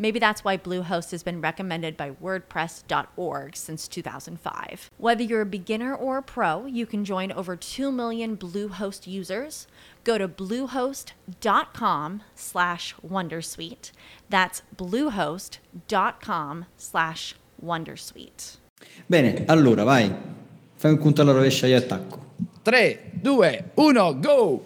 Maybe that's why Bluehost has been recommended by WordPress.org since 2005. Whether you're a beginner or a pro, you can join over 2 million Bluehost users. Go to bluehost.com slash Wondersuite. That's bluehost.com slash Wondersuite. Bene, allora vai. Fai un conto alla rovescia di attacco. 3, 2, 1, go!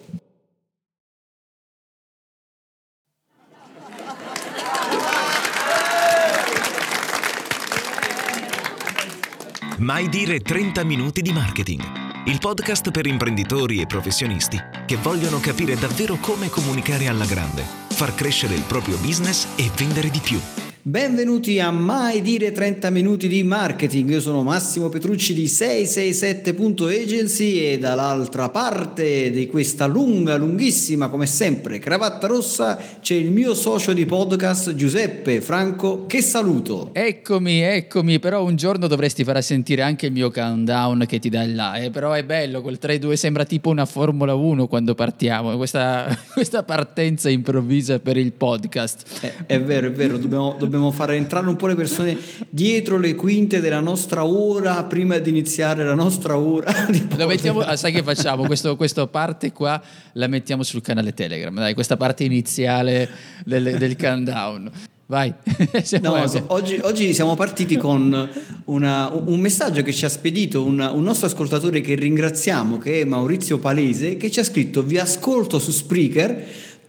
Mai dire 30 minuti di marketing. Il podcast per imprenditori e professionisti che vogliono capire davvero come comunicare alla grande, far crescere il proprio business e vendere di più. Benvenuti a Mai Dire 30 Minuti di Marketing, io sono Massimo Petrucci di 667.agency e dall'altra parte di questa lunga, lunghissima, come sempre, cravatta rossa c'è il mio socio di podcast Giuseppe Franco, che saluto. Eccomi, eccomi, però un giorno dovresti far sentire anche il mio countdown che ti dà il là, eh? però è bello, quel 3-2 sembra tipo una Formula 1 quando partiamo, questa, questa partenza improvvisa per il podcast. È, è vero, è vero, dobbiamo, dobbiamo dobbiamo far entrare un po' le persone dietro le quinte della nostra ora prima di iniziare la nostra ora. Lo mettiamo, ah, sai che facciamo? Questo, questa parte qua la mettiamo sul canale Telegram, dai, questa parte iniziale del, del countdown. Vai. no, oggi, oggi, siamo partiti con una, un messaggio che ci ha spedito un, un, nostro ascoltatore che ringraziamo, che è Maurizio Palese, che ci ha scritto vi ascolto su Spreaker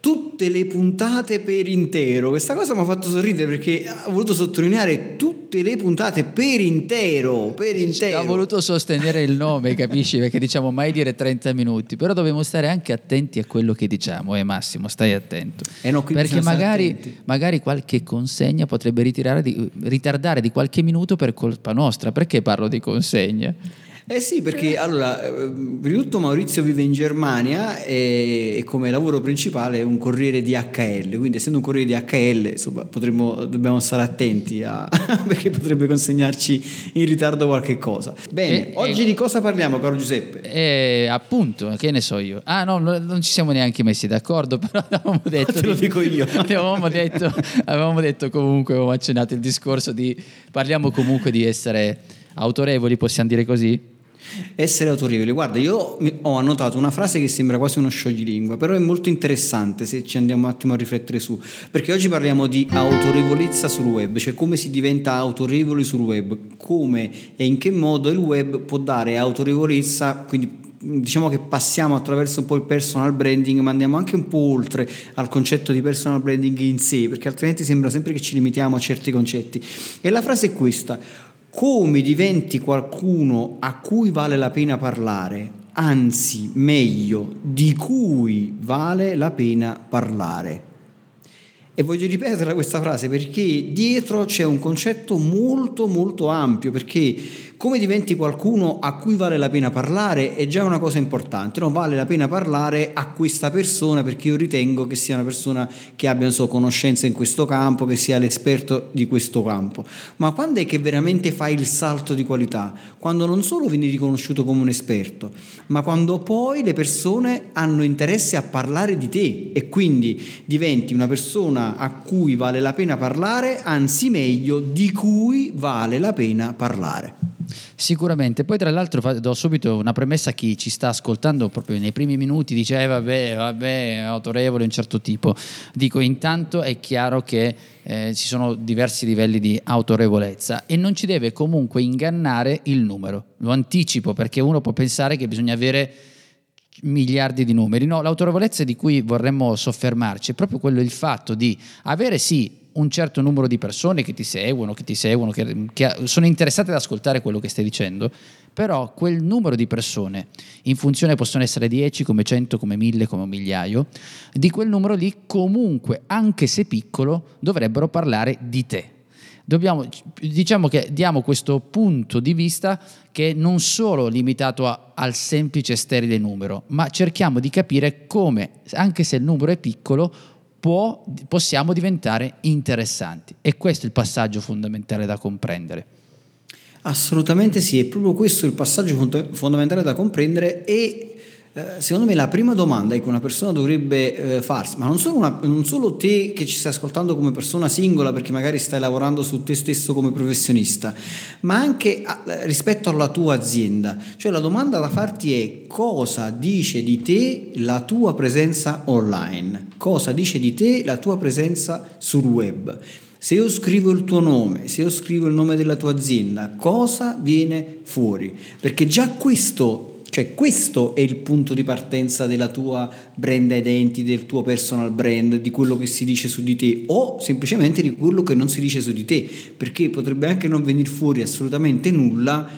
tutte le puntate per intero. Questa cosa mi ha fatto sorridere perché ha voluto sottolineare tutte le puntate per intero, per intero. Ha voluto sostenere il nome, capisci? Perché diciamo mai dire 30 minuti, però dobbiamo stare anche attenti a quello che diciamo, eh Massimo, stai attento. Eh no, perché magari, magari, qualche consegna potrebbe di, ritardare di qualche minuto per colpa nostra. Perché parlo di consegna? Eh sì, perché allora, prima di tutto Maurizio vive in Germania e, e, come lavoro principale è un corriere di HL, quindi essendo un corriere di HL insomma, potremmo, dobbiamo stare attenti a, perché potrebbe consegnarci in ritardo qualche cosa. Bene, eh, oggi eh, di cosa parliamo caro Giuseppe? Eh, appunto, che ne so io. Ah no, non ci siamo neanche messi d'accordo, però avevamo detto... Te lo dico io. avevamo, detto, avevamo detto comunque, avevamo accennato il discorso di... Parliamo comunque di essere autorevoli, possiamo dire così? Essere autorevoli. Guarda, io ho annotato una frase che sembra quasi uno scioglilingua, però è molto interessante se ci andiamo un attimo a riflettere su, perché oggi parliamo di autorevolezza sul web, cioè come si diventa autorevoli sul web, come e in che modo il web può dare autorevolezza, quindi diciamo che passiamo attraverso un po' il personal branding, ma andiamo anche un po' oltre al concetto di personal branding in sé, perché altrimenti sembra sempre che ci limitiamo a certi concetti. E la frase è questa: come diventi qualcuno a cui vale la pena parlare, anzi meglio, di cui vale la pena parlare. E voglio ripetere questa frase perché dietro c'è un concetto molto molto ampio, perché come diventi qualcuno a cui vale la pena parlare è già una cosa importante, non vale la pena parlare a questa persona perché io ritengo che sia una persona che abbia so, conoscenza in questo campo, che sia l'esperto di questo campo, ma quando è che veramente fai il salto di qualità? Quando non solo vieni riconosciuto come un esperto, ma quando poi le persone hanno interesse a parlare di te e quindi diventi una persona a cui vale la pena parlare, anzi meglio, di cui vale la pena parlare. Sicuramente, poi tra l'altro do subito una premessa a chi ci sta ascoltando proprio nei primi minuti, dice eh, vabbè, vabbè, autorevole un certo tipo. Dico, intanto è chiaro che eh, ci sono diversi livelli di autorevolezza e non ci deve comunque ingannare il numero. Lo anticipo perché uno può pensare che bisogna avere miliardi di numeri. No, l'autorevolezza di cui vorremmo soffermarci è proprio quello il fatto di avere sì un certo numero di persone che ti seguono, che ti seguono, che, che, sono interessate ad ascoltare quello che stai dicendo, però quel numero di persone, in funzione possono essere 10, come 100, come 1000, come un migliaio, di quel numero lì comunque, anche se piccolo, dovrebbero parlare di te. Dobbiamo, diciamo che diamo questo punto di vista che non solo limitato a, al semplice sterile numero, ma cerchiamo di capire come, anche se il numero è piccolo, può, possiamo diventare interessanti. E questo è il passaggio fondamentale da comprendere. Assolutamente sì, è proprio questo il passaggio fondamentale da comprendere e secondo me la prima domanda che una persona dovrebbe eh, farsi, ma non solo, una, non solo, te che ci stai ascoltando come persona singola perché magari stai lavorando su te stesso come professionista, ma anche a, rispetto alla tua azienda, cioè la domanda da farti è cosa dice di te la tua presenza online, cosa dice di te la tua presenza sul web. Se io scrivo il tuo nome, se io scrivo il nome della tua azienda, cosa viene fuori? Perché già questo cioè questo è il punto di partenza della tua brand identity, del tuo personal brand, di quello che si dice su di te o semplicemente di quello che non si dice su di te, perché potrebbe anche non venire fuori assolutamente nulla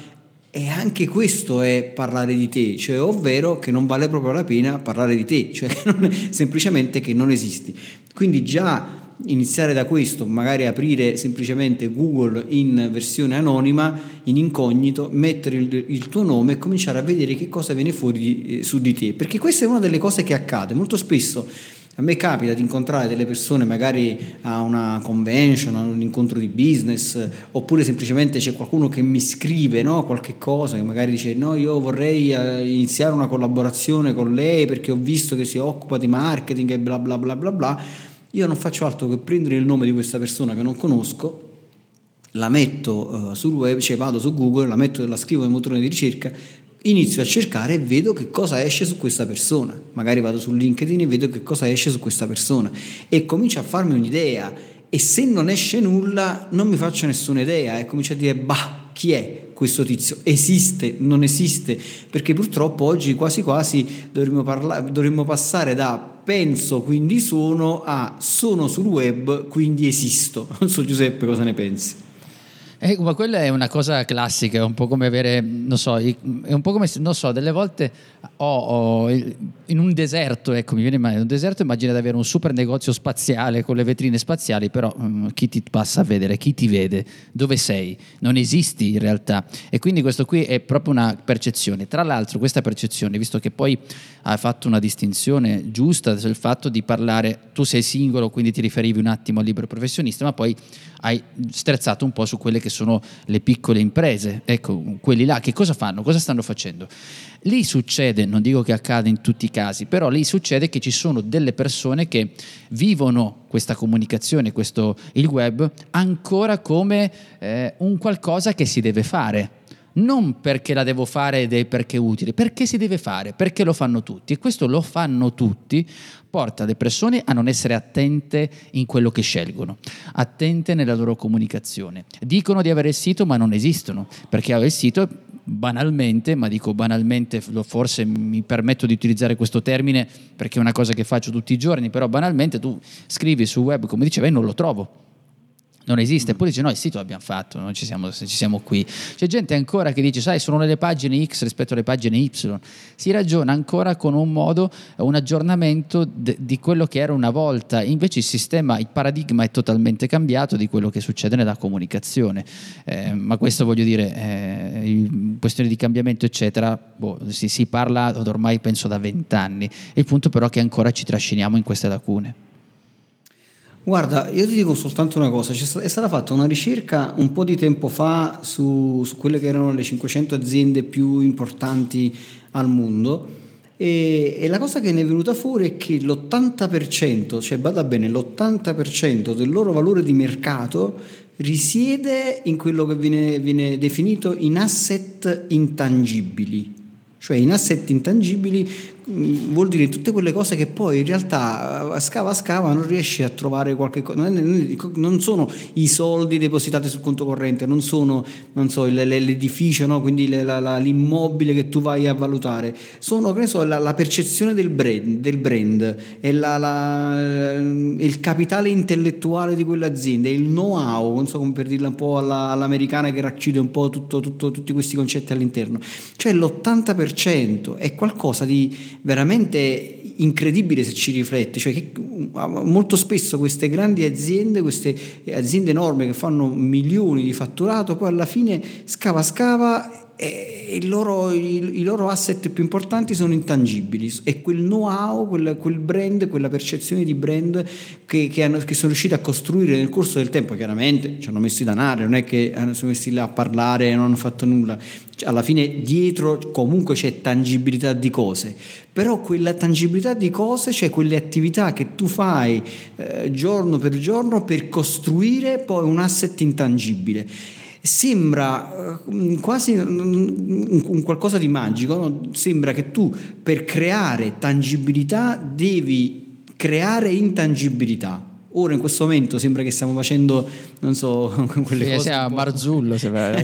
e anche questo è parlare di te, cioè ovvero che non vale proprio la pena parlare di te, cioè semplicemente che non esisti. Quindi già iniziare da questo, magari aprire semplicemente Google in versione anonima, in incognito, mettere il, il tuo nome e cominciare a vedere che cosa viene fuori eh, su di te, perché questa è una delle cose che accade molto spesso. A me capita di incontrare delle persone magari a una convention, a un incontro di business, oppure semplicemente c'è qualcuno che mi scrive no, qualche cosa, che magari dice no, io vorrei eh, iniziare una collaborazione con lei perché ho visto che si occupa di marketing e bla bla bla bla bla io non faccio altro che prendere il nome di questa persona che non conosco, la metto uh, sul web, cioè vado su Google, la metto, la scrivo nel motore di ricerca, inizio a cercare e vedo che cosa esce su questa persona. Magari vado su LinkedIn e vedo che cosa esce su questa persona e comincio a farmi un'idea. E se non esce nulla, non mi faccio nessuna idea e comincio a dire, bah, chi è questo tizio? Esiste, non esiste? Perché purtroppo oggi quasi quasi dovremmo, parla- dovremmo passare da penso quindi sono a sono sul web quindi esisto. Non so Giuseppe cosa ne pensi. Eh, ma quella è una cosa classica, è un po' come avere, non so, è un po' come, non so, delle volte ho, ho in un deserto, ecco, mi viene in mente, un deserto immagina di avere un super negozio spaziale con le vetrine spaziali, però um, chi ti passa a vedere, chi ti vede, dove sei, non esisti in realtà. E quindi questo qui è proprio una percezione. Tra l'altro questa percezione, visto che poi hai fatto una distinzione giusta sul fatto di parlare, tu sei singolo, quindi ti riferivi un attimo al libero professionista, ma poi hai strezzato un po' su quelle che sono le piccole imprese. Ecco, quelli là che cosa fanno? Cosa stanno facendo? Lì succede, non dico che accade in tutti i casi, però lì succede che ci sono delle persone che vivono questa comunicazione, questo, il web, ancora come eh, un qualcosa che si deve fare non perché la devo fare ed è perché è utile, perché si deve fare, perché lo fanno tutti e questo lo fanno tutti porta le persone a non essere attente in quello che scelgono, attente nella loro comunicazione. Dicono di avere il sito ma non esistono, perché il sito banalmente, ma dico banalmente, forse mi permetto di utilizzare questo termine perché è una cosa che faccio tutti i giorni, però banalmente tu scrivi sul web come dicevi non lo trovo non esiste. Poi dice: No, il sito l'abbiamo fatto, non ci siamo, ci siamo qui. C'è gente ancora che dice: Sai, sono le pagine X rispetto alle pagine Y. Si ragiona ancora con un modo, un aggiornamento de, di quello che era una volta. Invece il sistema, il paradigma è totalmente cambiato di quello che succede nella comunicazione. Eh, ma questo voglio dire, eh, questione di cambiamento, eccetera, boh, si, si parla ormai penso da vent'anni. Il punto però è che ancora ci trasciniamo in queste lacune. Guarda, io ti dico soltanto una cosa, è stata fatta una ricerca un po' di tempo fa su, su quelle che erano le 500 aziende più importanti al mondo e, e, la cosa che ne è venuta fuori è che l'80%, cioè bada bene, l'80% del loro valore di mercato risiede in quello che viene, viene definito in asset intangibili, cioè in asset intangibili vuol dire tutte quelle cose che poi in realtà eh, scava scava non riesci a trovare qualche cosa, non sono i soldi depositati sul conto corrente, non sono non so, l'edificio, no? quindi la, la, l'immobile che tu vai a valutare, sono so, la, la, percezione del brand, del brand è il capitale intellettuale di quell'azienda, il know-how, non so come per dirla un po' alla, all'americana che racchiude un po' tutto, tutto, tutti questi concetti all'interno, cioè l'80% è qualcosa di veramente incredibile se ci rifletti, cioè che molto spesso queste grandi aziende, queste aziende enormi che fanno milioni di fatturato, poi alla fine scava scava e loro, i, i, loro asset più importanti sono intangibili. E quel know-how, quel, quel brand, quella percezione di brand che, che, hanno, che, sono riusciti a costruire nel corso del tempo, chiaramente ci hanno messo i danari, non è che sono messi là a parlare e non hanno fatto nulla, cioè, alla fine dietro comunque c'è tangibilità di cose, però quella tangibilità di cose, cioè quelle attività che tu fai eh, giorno per giorno per costruire poi un asset intangibile sembra eh, quasi un, qualcosa di magico, no? sembra che tu per creare tangibilità devi creare intangibilità. Ora in questo momento sembra che stiamo facendo, non so, quelle sì, cose... a Marzullo, sembra,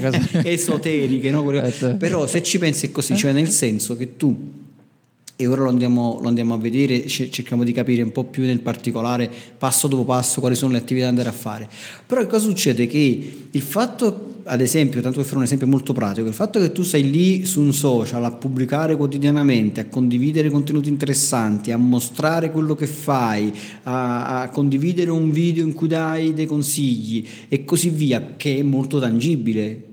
esoteriche, no? Certo. però se ci pensi è così, cioè nel senso che tu e ora lo andiamo, lo andiamo, a vedere, cerchiamo di capire un po' più nel particolare, passo dopo passo, quali sono le attività da andare a fare. Però cosa succede? Che il fatto, ad esempio, tanto per fare un esempio molto pratico, il fatto che tu sei lì su un social a pubblicare quotidianamente, a condividere contenuti interessanti, a mostrare quello che fai, a, a condividere un video in cui dai dei consigli e così via, che è molto tangibile,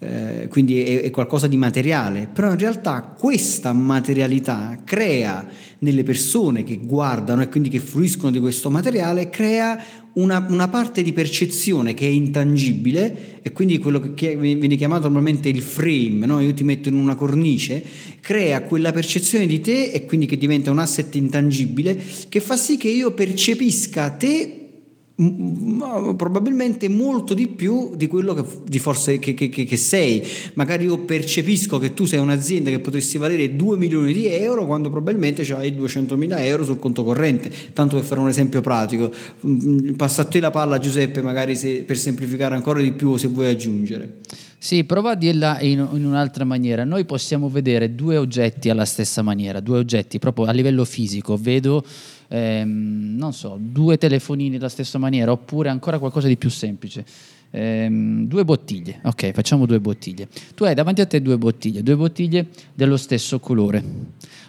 eh, quindi è, è, qualcosa di materiale, però in realtà questa materialità crea nelle persone che guardano e quindi che fruiscono di questo materiale, crea una, una parte di percezione che è intangibile e quindi quello che viene chiamato normalmente il frame, no? io ti metto in una cornice, crea quella percezione di te e quindi che diventa un asset intangibile che fa sì che io percepisca te probabilmente molto di più di quello che, di forse che, che, che, sei. Magari io percepisco che tu sei un'azienda che potresti valere 2 milioni di euro quando probabilmente hai 200 mila euro sul conto corrente. Tanto per fare un esempio pratico, passa a te la palla Giuseppe, magari se, per semplificare ancora di più se vuoi aggiungere. Sì, prova a dirla in, in, un'altra maniera. Noi possiamo vedere due oggetti alla stessa maniera, due oggetti proprio a livello fisico. Vedo ehm, non so, due telefonini della stessa maniera, oppure ancora qualcosa di più semplice. Ehm, due bottiglie, ok, facciamo due bottiglie. Tu hai davanti a te due bottiglie, due bottiglie dello stesso colore.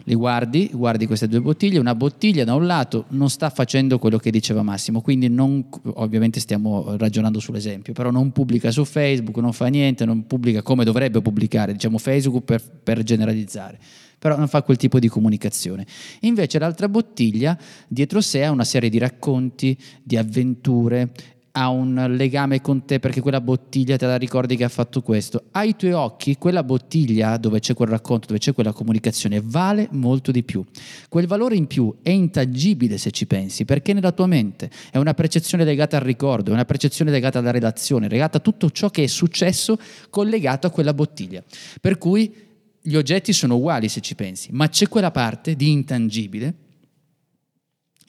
Li guardi, guardi queste due bottiglie, una bottiglia da un lato non sta facendo quello che diceva Massimo, quindi non, ovviamente stiamo ragionando sull'esempio, però non pubblica su Facebook, non fa niente, non pubblica come dovrebbe pubblicare, diciamo Facebook per, per generalizzare però non fa quel tipo di comunicazione. Invece l'altra bottiglia dietro sé ha una serie di racconti, di avventure, ha un legame con te perché quella bottiglia te la ricordi che ha fatto questo. Ai tuoi occhi quella bottiglia dove c'è quel racconto, dove c'è quella comunicazione, vale molto di più. Quel valore in più è intangibile se ci pensi, perché nella tua mente è una percezione legata al ricordo, è una percezione legata alla relazione, legata a tutto ciò che è successo collegato a quella bottiglia. Per cui gli oggetti sono uguali se ci pensi, ma c'è quella parte di intangibile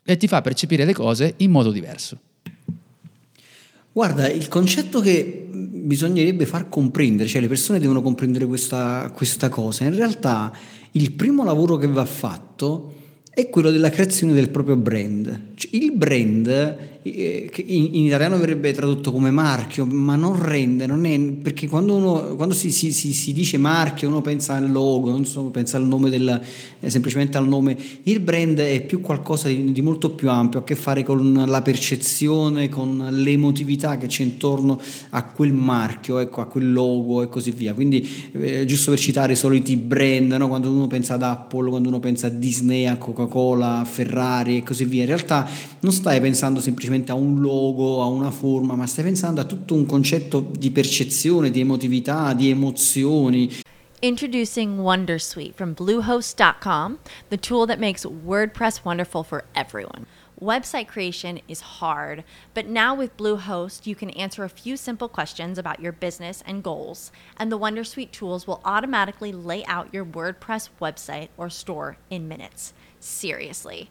e ti fa percepire le cose in modo diverso. Guarda, il concetto che bisognerebbe far comprendere, cioè le persone devono comprendere questa, questa cosa, in realtà il primo lavoro che va fatto è quello della creazione del proprio brand. Cioè, il brand che in, in, italiano verrebbe tradotto come marchio, ma non rende, non è, perché quando, uno, quando si, si, si, si, dice marchio uno pensa al logo, non so, pensa al nome del, eh, semplicemente al nome, il brand è più qualcosa di, di, molto più ampio, ha a che fare con la percezione, con l'emotività che c'è intorno a quel marchio, ecco, a quel logo e così via. Quindi eh, giusto per citare i soliti brand, no? quando uno pensa ad Apple, quando uno pensa a Disney, a Coca-Cola, a Ferrari e così via, in realtà non stai pensando semplicemente semplicemente a un logo, a una forma, ma stai pensando a tutto un concetto di percezione, di emotività, di emozioni. Introducing Wondersuite from Bluehost.com, the tool that makes WordPress wonderful for everyone. Website creation is hard, but now with Bluehost, you can answer a few simple questions about your business and goals, and the Wondersuite tools will automatically lay out your WordPress website or store in minutes. Seriously.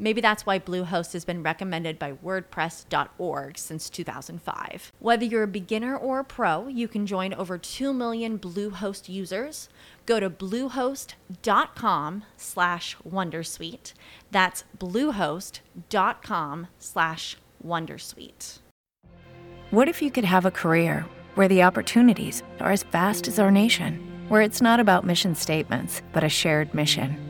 Maybe that's why Bluehost has been recommended by WordPress.org since 2005. Whether you're a beginner or a pro, you can join over 2 million Bluehost users. Go to bluehost.com slash Wondersuite. That's bluehost.com slash Wondersuite. What if you could have a career where the opportunities are as vast as our nation? where it's not about mission statements, but a shared mission.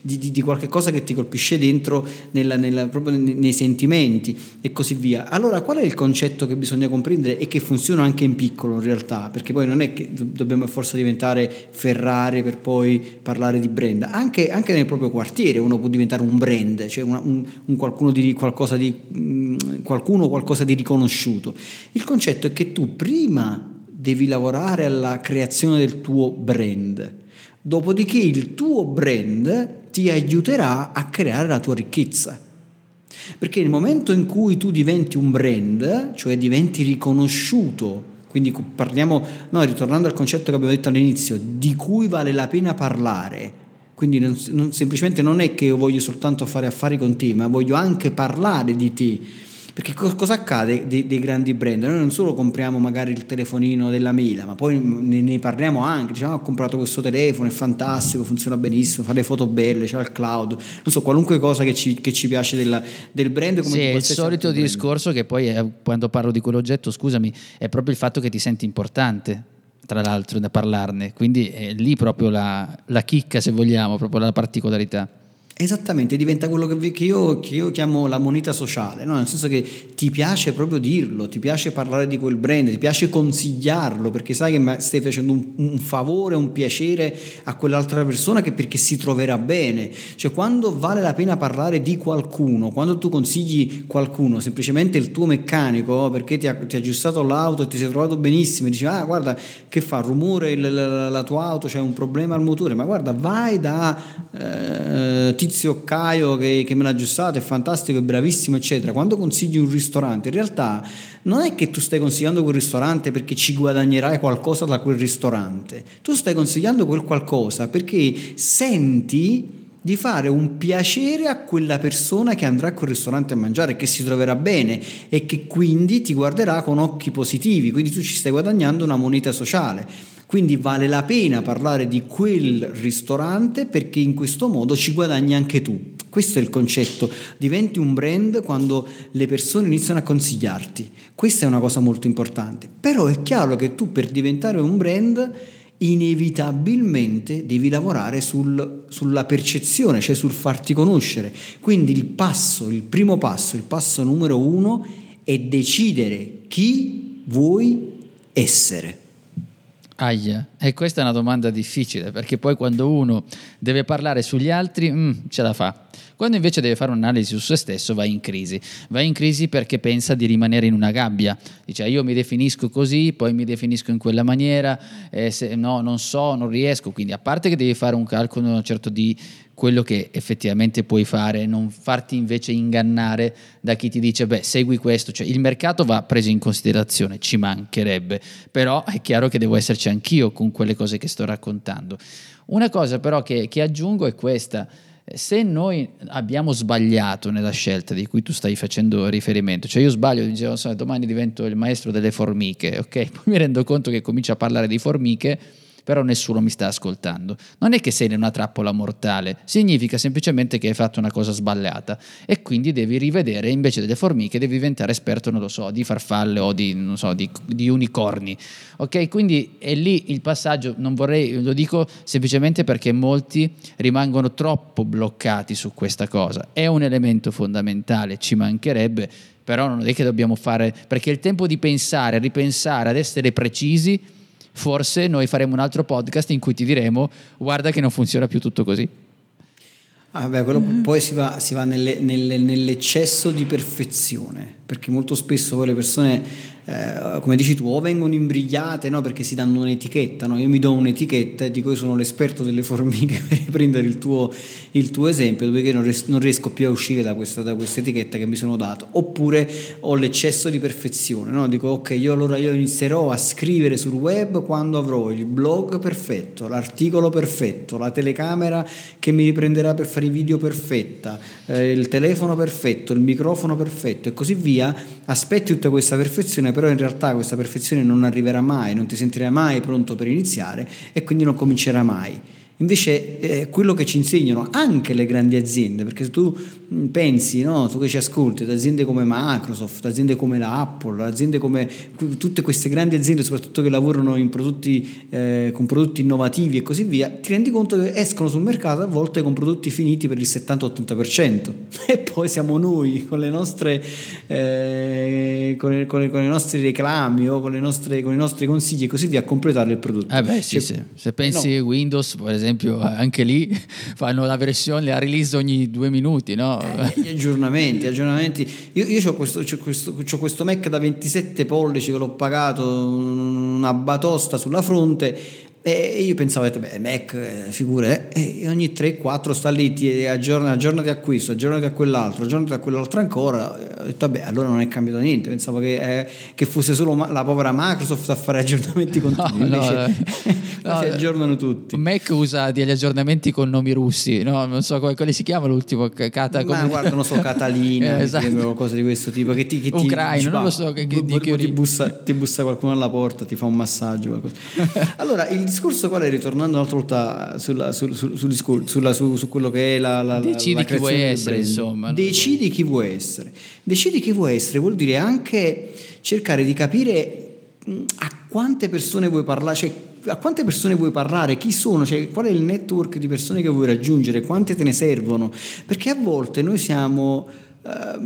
di, di, di, qualche cosa che ti colpisce dentro nella, nella, proprio nei, sentimenti e così via. Allora qual è il concetto che bisogna comprendere e che funziona anche in piccolo in realtà? Perché poi non è che dobbiamo forse diventare Ferrari per poi parlare di brand, anche, anche nel proprio quartiere uno può diventare un brand, cioè una, un, un, qualcuno di qualcosa di mh, qualcuno qualcosa di riconosciuto. Il concetto è che tu prima devi lavorare alla creazione del tuo brand Dopodiché il tuo brand ti aiuterà a creare la tua ricchezza. Perché nel momento in cui tu diventi un brand, cioè diventi riconosciuto, quindi parliamo, no, ritornando al concetto che abbiamo detto all'inizio, di cui vale la pena parlare, quindi non, non, semplicemente non è che io voglio soltanto fare affari con te, ma voglio anche parlare di te perché co- cosa accade dei, dei, grandi brand? Noi non solo compriamo magari il telefonino della Mila, ma poi ne, ne parliamo anche, diciamo ho comprato questo telefono, è fantastico, funziona benissimo, fa le foto belle, c'è il cloud, non so, qualunque cosa che ci, che ci piace della, del brand. Come sì, è il solito discorso che poi è, quando parlo di quell'oggetto, scusami, è proprio il fatto che ti senti importante tra l'altro da parlarne, quindi è lì proprio la, la chicca se vogliamo, proprio la particolarità. Esattamente, diventa quello che, che, io, che, io, chiamo la moneta sociale, no? nel senso che ti piace proprio dirlo, ti piace parlare di quel brand, ti piace consigliarlo perché sai che stai facendo un, un favore, un piacere a quell'altra persona che perché si troverà bene. Cioè quando vale la pena parlare di qualcuno, quando tu consigli qualcuno, semplicemente il tuo meccanico perché ti ha, ti ha aggiustato l'auto e ti sei trovato benissimo e dici ah guarda che fa rumore la, la, la tua auto, c'è un problema al motore, ma guarda vai da... Eh, tizio Caio che, che me l'ha aggiustato, è fantastico, è bravissimo, eccetera. Quando consigli un ristorante, in realtà non è che tu stai consigliando quel ristorante perché ci guadagnerai qualcosa da quel ristorante, tu stai consigliando quel qualcosa perché senti di fare un piacere a quella persona che andrà a quel ristorante a mangiare, che si troverà bene e che quindi ti guarderà con occhi positivi, quindi tu ci stai guadagnando una moneta sociale. Quindi vale la pena parlare di quel ristorante perché in questo modo ci guadagni anche tu. Questo è il concetto, diventi un brand quando le persone iniziano a consigliarti. Questa è una cosa molto importante. Però è chiaro che tu per diventare un brand inevitabilmente devi lavorare sul, sulla percezione, cioè sul farti conoscere. Quindi il passo, il primo passo, il passo numero uno è decidere chi vuoi essere. 阿姨。E questa è una domanda difficile perché poi quando uno deve parlare sugli altri mm, ce la fa. Quando invece deve fare un'analisi su se stesso va in crisi. Va in crisi perché pensa di rimanere in una gabbia. Dice io mi definisco così, poi mi definisco in quella maniera, eh, se, no, non so, non riesco. Quindi a parte che devi fare un calcolo certo di quello che effettivamente puoi fare, non farti invece ingannare da chi ti dice beh segui questo, cioè il mercato va preso in considerazione, ci mancherebbe, però è chiaro che devo esserci anch'io con quelle cose che sto raccontando. Una cosa però che, che aggiungo è questa, se noi abbiamo sbagliato nella scelta di cui tu stai facendo riferimento, cioè io sbaglio, dicevo domani divento il maestro delle formiche, ok? Poi mi rendo conto che comincio a parlare di formiche però nessuno mi sta ascoltando. Non è che sei in una trappola mortale, significa semplicemente che hai fatto una cosa sbagliata e quindi devi rivedere invece delle formiche, devi diventare esperto, non lo so, di farfalle o di, so, di, di unicorni. Ok, quindi è lì il passaggio, non vorrei, lo dico semplicemente perché molti rimangono troppo bloccati su questa cosa. È un elemento fondamentale, ci mancherebbe, però non è che dobbiamo fare, perché il tempo di pensare, ripensare, ad essere precisi, forse noi faremo un altro podcast in cui ti diremo guarda che non funziona più tutto così. Ah, beh, mm-hmm. poi si va, si va nelle, nelle, nell'eccesso di perfezione, perché molto spesso poi le persone eh, come dici tu, o vengono imbrigliate no? perché si danno un'etichetta. No? Io mi do un'etichetta e dico io sono l'esperto delle formiche per riprendere il tuo, il tuo esempio, perché non, res- non, riesco più a uscire da questa, da questa, etichetta che mi sono dato. Oppure ho l'eccesso di perfezione, no? dico ok, io allora io inizierò a scrivere sul web quando avrò il blog perfetto, l'articolo perfetto, la telecamera che mi riprenderà per fare i video perfetta, eh, il telefono perfetto, il microfono perfetto e così via. Aspetti tutta questa perfezione però in realtà questa perfezione non arriverà mai, non ti sentirai mai pronto per iniziare e quindi non comincerà mai. Invece eh, quello che ci insegnano anche le grandi aziende, perché se tu pensi, no, tu che ci ascolti, ad aziende come Microsoft, aziende come l'Apple, aziende come tutte queste grandi aziende, soprattutto che lavorano prodotti, eh, con prodotti innovativi e così via, ti rendi conto che escono sul mercato a volte con prodotti finiti per il 70-80% e poi siamo noi con, le nostre, eh, con, le, con, le, con i nostri reclami o con, nostre, con, i nostri consigli e così via a completare il prodotto. Eh beh, sì, cioè, sì. Se pensi no. Windows, per esempio anche lì fanno la versione, la release ogni due minuti, no? Eh, gli aggiornamenti, aggiornamenti. Io, io ho questo, questo, questo, Mac da 27 pollici che l'ho pagato una batosta sulla fronte e io pensavo, beh, Mac, eh, figure, eh, e ogni 3-4 sta lì, ti aggiorna, aggiornati a questo, aggiornati a quell'altro, aggiornati a quell'altro ancora. Ho detto, vabbè, allora non è cambiato niente. Pensavo che, eh, che fosse solo ma- la povera Microsoft a fare aggiornamenti continui. No, no, no, si aggiornano tutti. Mac usa degli aggiornamenti con nomi russi, no? Non so come, quale si chiama l'ultimo. Cata, come... Ma guarda, non so, Catalina, eh, esatto. cose di questo tipo. Che ti, che ti, Ucraino, non lo so. Che, bu- bu- ti, bussa, ti bussa qualcuno alla porta, ti fa un massaggio. allora, il discorso qual è, ritornando un'altra volta sulla, sul, sul, sul discorso, sulla, su, su, quello che è la, la Decidi la chi vuoi essere, insomma. Decidi chi vuoi essere. Decidi chi vuoi essere vuol dire anche cercare di capire a quante persone vuoi parlare, cioè a quante persone vuoi parlare, chi sono, cioè, qual è il network di persone che vuoi raggiungere, quante te ne servono, perché a volte noi siamo eh,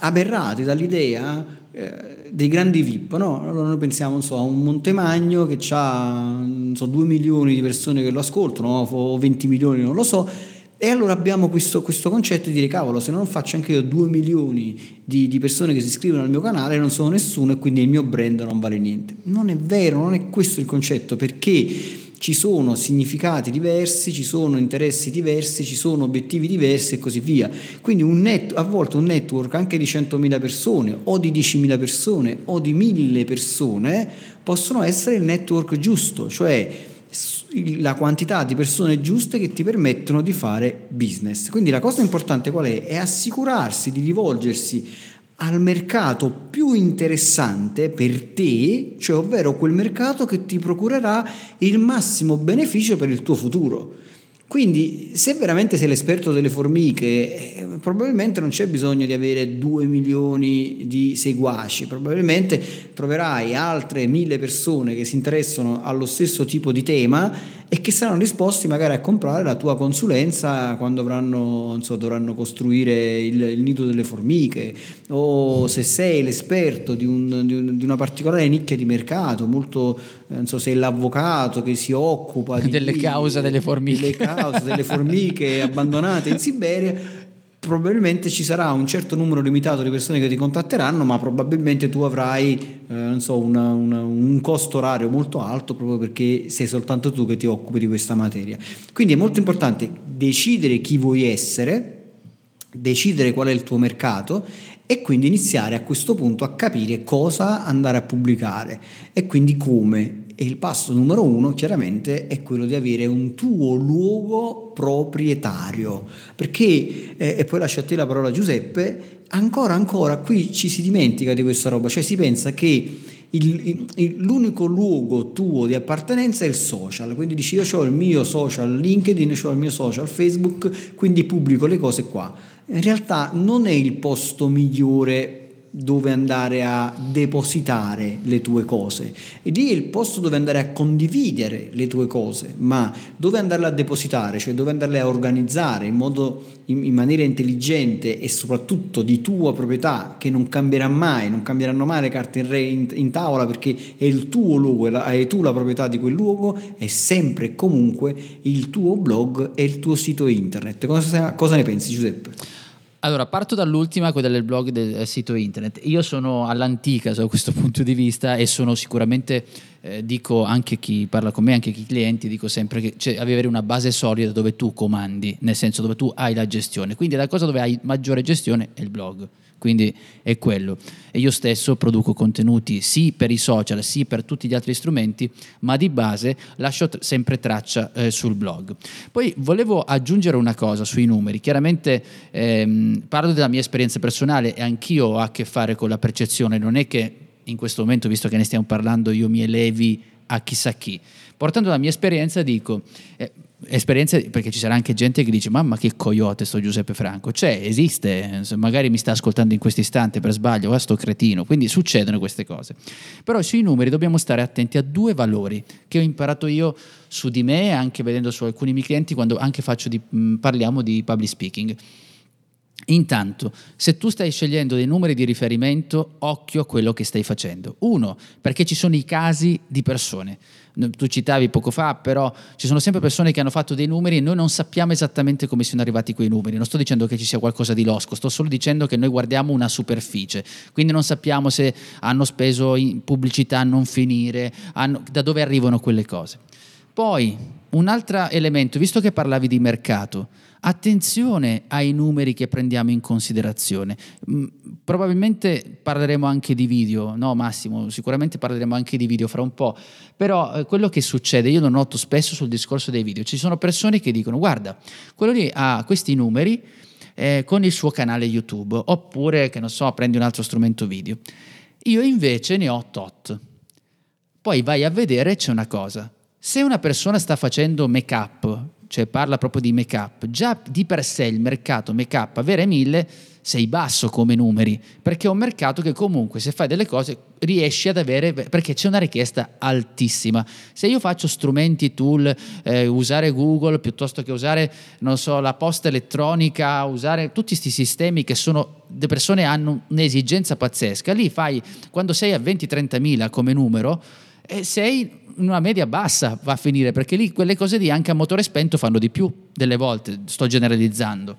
aberrati dall'idea eh, dei grandi VIP, no? Allora noi pensiamo so, a un Montemagno che ha so, 2 milioni di persone che lo ascoltano, o 20 milioni, non lo so, e allora abbiamo questo, questo, concetto di dire, cavolo, se non faccio anche io 2 milioni di, di, persone che si iscrivono al mio canale, non sono nessuno e quindi il mio brand non vale niente. Non è vero, non è questo il concetto, perché ci sono significati diversi, ci sono interessi diversi, ci sono obiettivi diversi e così via. Quindi net, a volte un network anche di 100.000 persone o di 10.000 persone o di 1.000 persone possono essere il network giusto, cioè la quantità di persone giuste che ti permettono di fare business. Quindi la cosa importante qual è? È assicurarsi di rivolgersi al mercato più interessante per te, cioè ovvero quel mercato che ti procurerà il massimo beneficio per il tuo futuro. Quindi se veramente sei l'esperto delle formiche, eh, probabilmente non c'è bisogno di avere 2 milioni di seguaci, probabilmente troverai altre mille persone che si interessano allo stesso tipo di tema e che saranno disposti magari a comprare la tua consulenza quando avranno, so, dovranno costruire il, il, nido delle formiche o se sei l'esperto di, un, di, un, di una particolare nicchia di mercato, molto, eh, non so, sei l'avvocato che si occupa delle di, cause delle formiche, delle cause delle formiche abbandonate in Siberia probabilmente ci sarà un certo numero limitato di persone che ti contatteranno, ma probabilmente tu avrai eh, so, una, una, un costo orario molto alto proprio perché sei soltanto tu che ti occupi di questa materia. Quindi è molto importante decidere chi vuoi essere, decidere qual è il tuo mercato e quindi iniziare a questo punto a capire cosa andare a pubblicare e quindi come e il passo numero uno chiaramente è quello di avere un tuo luogo proprietario, perché, eh, e poi lascio a te la parola Giuseppe, ancora ancora qui ci si dimentica di questa roba, cioè si pensa che il, il, l'unico luogo tuo di appartenenza è il social, quindi dici io ho il mio social LinkedIn, ho il mio social Facebook, quindi pubblico le cose qua. In realtà non è il posto migliore dove andare a depositare le tue cose e lì è il posto dove andare a condividere le tue cose, ma dove andarle a depositare, cioè dove andarle a organizzare in modo in, in maniera intelligente e soprattutto di tua proprietà che non cambierà mai, non cambieranno mai le carte in, re, in, in tavola perché è il tuo luogo, hai tu la proprietà di quel luogo, è sempre e comunque il tuo blog e il tuo sito internet. Cosa, cosa ne pensi Giuseppe? Allora, parto dall'ultima, quella del blog del sito internet. Io sono all'antica da questo punto di vista e sono sicuramente, eh, dico anche chi parla con me, anche chi clienti, dico sempre che cioè, avere una base solida dove tu comandi, nel senso dove tu hai la gestione. Quindi la cosa dove hai maggiore gestione è il blog quindi è quello. E io stesso produco contenuti sì per i social, sì per tutti gli altri strumenti, ma di base lascio t- sempre traccia eh, sul blog. Poi volevo aggiungere una cosa sui numeri, chiaramente ehm, parlo della mia esperienza personale e anch'io ho a che fare con la percezione, non è che in questo momento, visto che ne stiamo parlando, io mi elevi a chissà chi. Portando la mia esperienza dico, eh, esperienze perché ci sarà anche gente che dice mamma che coyote sto Giuseppe Franco. C'è, esiste, magari mi sta ascoltando in questo istante per sbaglio, va sto cretino. Quindi succedono queste cose. Però sui numeri dobbiamo stare attenti a due valori che ho imparato io su di me anche vedendo su alcuni miei clienti quando anche di, parliamo di public speaking. Intanto, se tu stai scegliendo dei numeri di riferimento, occhio a quello che stai facendo. Uno, perché ci sono i casi di persone tu citavi poco fa, però ci sono sempre persone che hanno fatto dei numeri e noi non sappiamo esattamente come siano arrivati quei numeri. Non sto dicendo che ci sia qualcosa di losco, sto solo dicendo che noi guardiamo una superficie, quindi non sappiamo se hanno speso in pubblicità a non finire, hanno, da dove arrivano quelle cose. Poi, un altro elemento, visto che parlavi di mercato, attenzione ai numeri che prendiamo in considerazione. Mm, probabilmente parleremo anche di video, no Massimo? Sicuramente parleremo anche di video fra un po', però eh, quello che succede, io lo noto spesso sul discorso dei video, ci sono persone che dicono guarda, quello lì ha questi numeri eh, con il suo canale YouTube, oppure che non so, prendi un altro strumento video. Io invece ne ho tot. Poi vai a vedere, c'è una cosa. Se una persona sta facendo make up, cioè parla proprio di make up, già di per sé il mercato make up avere mille sei basso come numeri, perché è un mercato che comunque se fai delle cose riesci ad avere, perché c'è una richiesta altissima. Se io faccio strumenti, tool, eh, usare Google piuttosto che usare, non so, la posta elettronica, usare tutti questi sistemi che sono, le persone hanno un'esigenza pazzesca, lì fai, quando sei a 20-30 mila come numero, eh, sei una media bassa va a finire, perché lì quelle cose lì anche a motore spento fanno di più delle volte, sto generalizzando.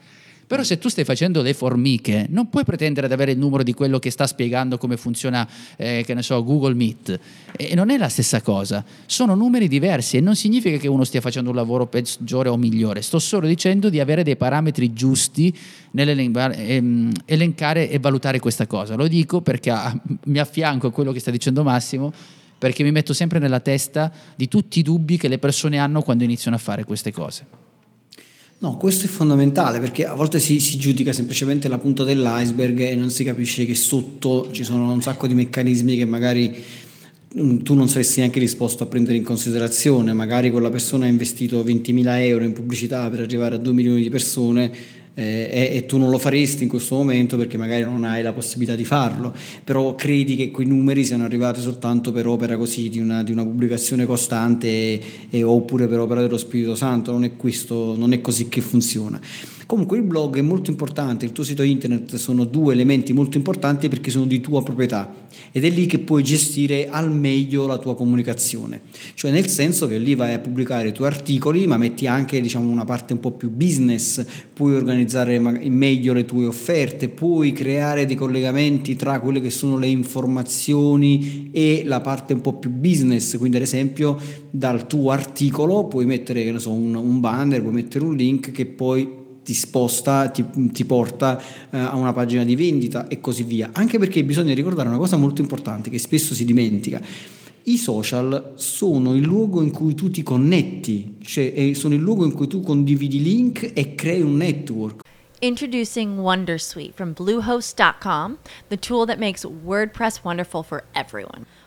Però se tu stai facendo le formiche, non puoi pretendere di avere il numero di quello che sta spiegando come funziona, eh, che ne so, Google Meet. E non è la stessa cosa. Sono numeri diversi e non significa che uno stia facendo un lavoro peggiore o migliore. Sto solo dicendo di avere dei parametri giusti nell'elencare e valutare questa cosa. Lo dico perché mi affianco a quello che sta dicendo Massimo perché mi metto sempre nella testa di tutti i dubbi che le persone hanno quando iniziano a fare queste cose. No, questo è fondamentale perché a volte si, si, giudica semplicemente la punta dell'iceberg e non si capisce che sotto ci sono un sacco di meccanismi che magari mm, tu non saresti neanche disposto a prendere in considerazione. Magari quella persona ha investito 20.000 euro in pubblicità per arrivare a 2 milioni di persone eh, e, e, tu non lo faresti in questo momento perché magari non hai la possibilità di farlo, però credi che quei numeri siano arrivati soltanto per opera così di una, di una pubblicazione costante e, e, oppure per opera dello Spirito Santo, non è, questo, non è così che funziona. Comunque il blog è molto importante, il tuo sito internet sono due elementi molto importanti perché sono di tua proprietà ed è lì che puoi gestire al meglio la tua comunicazione, cioè nel senso che lì vai a pubblicare i tuoi articoli ma metti anche diciamo, una parte un po' più business, puoi organizzare meglio le tue offerte, puoi creare dei collegamenti tra quelle che sono le informazioni e la parte un po' più business, quindi ad esempio dal tuo articolo puoi mettere so, un, un banner, puoi mettere un link che poi ti sposta, ti, ti porta eh, a una pagina di vendita e così via. Anche perché bisogna ricordare una cosa molto importante che spesso si dimentica. I social sono il luogo in cui tu ti connetti, cioè sono il luogo in cui tu condividi link e crei un network. Introducing Wondersuite from Bluehost.com, the tool that makes WordPress wonderful for everyone.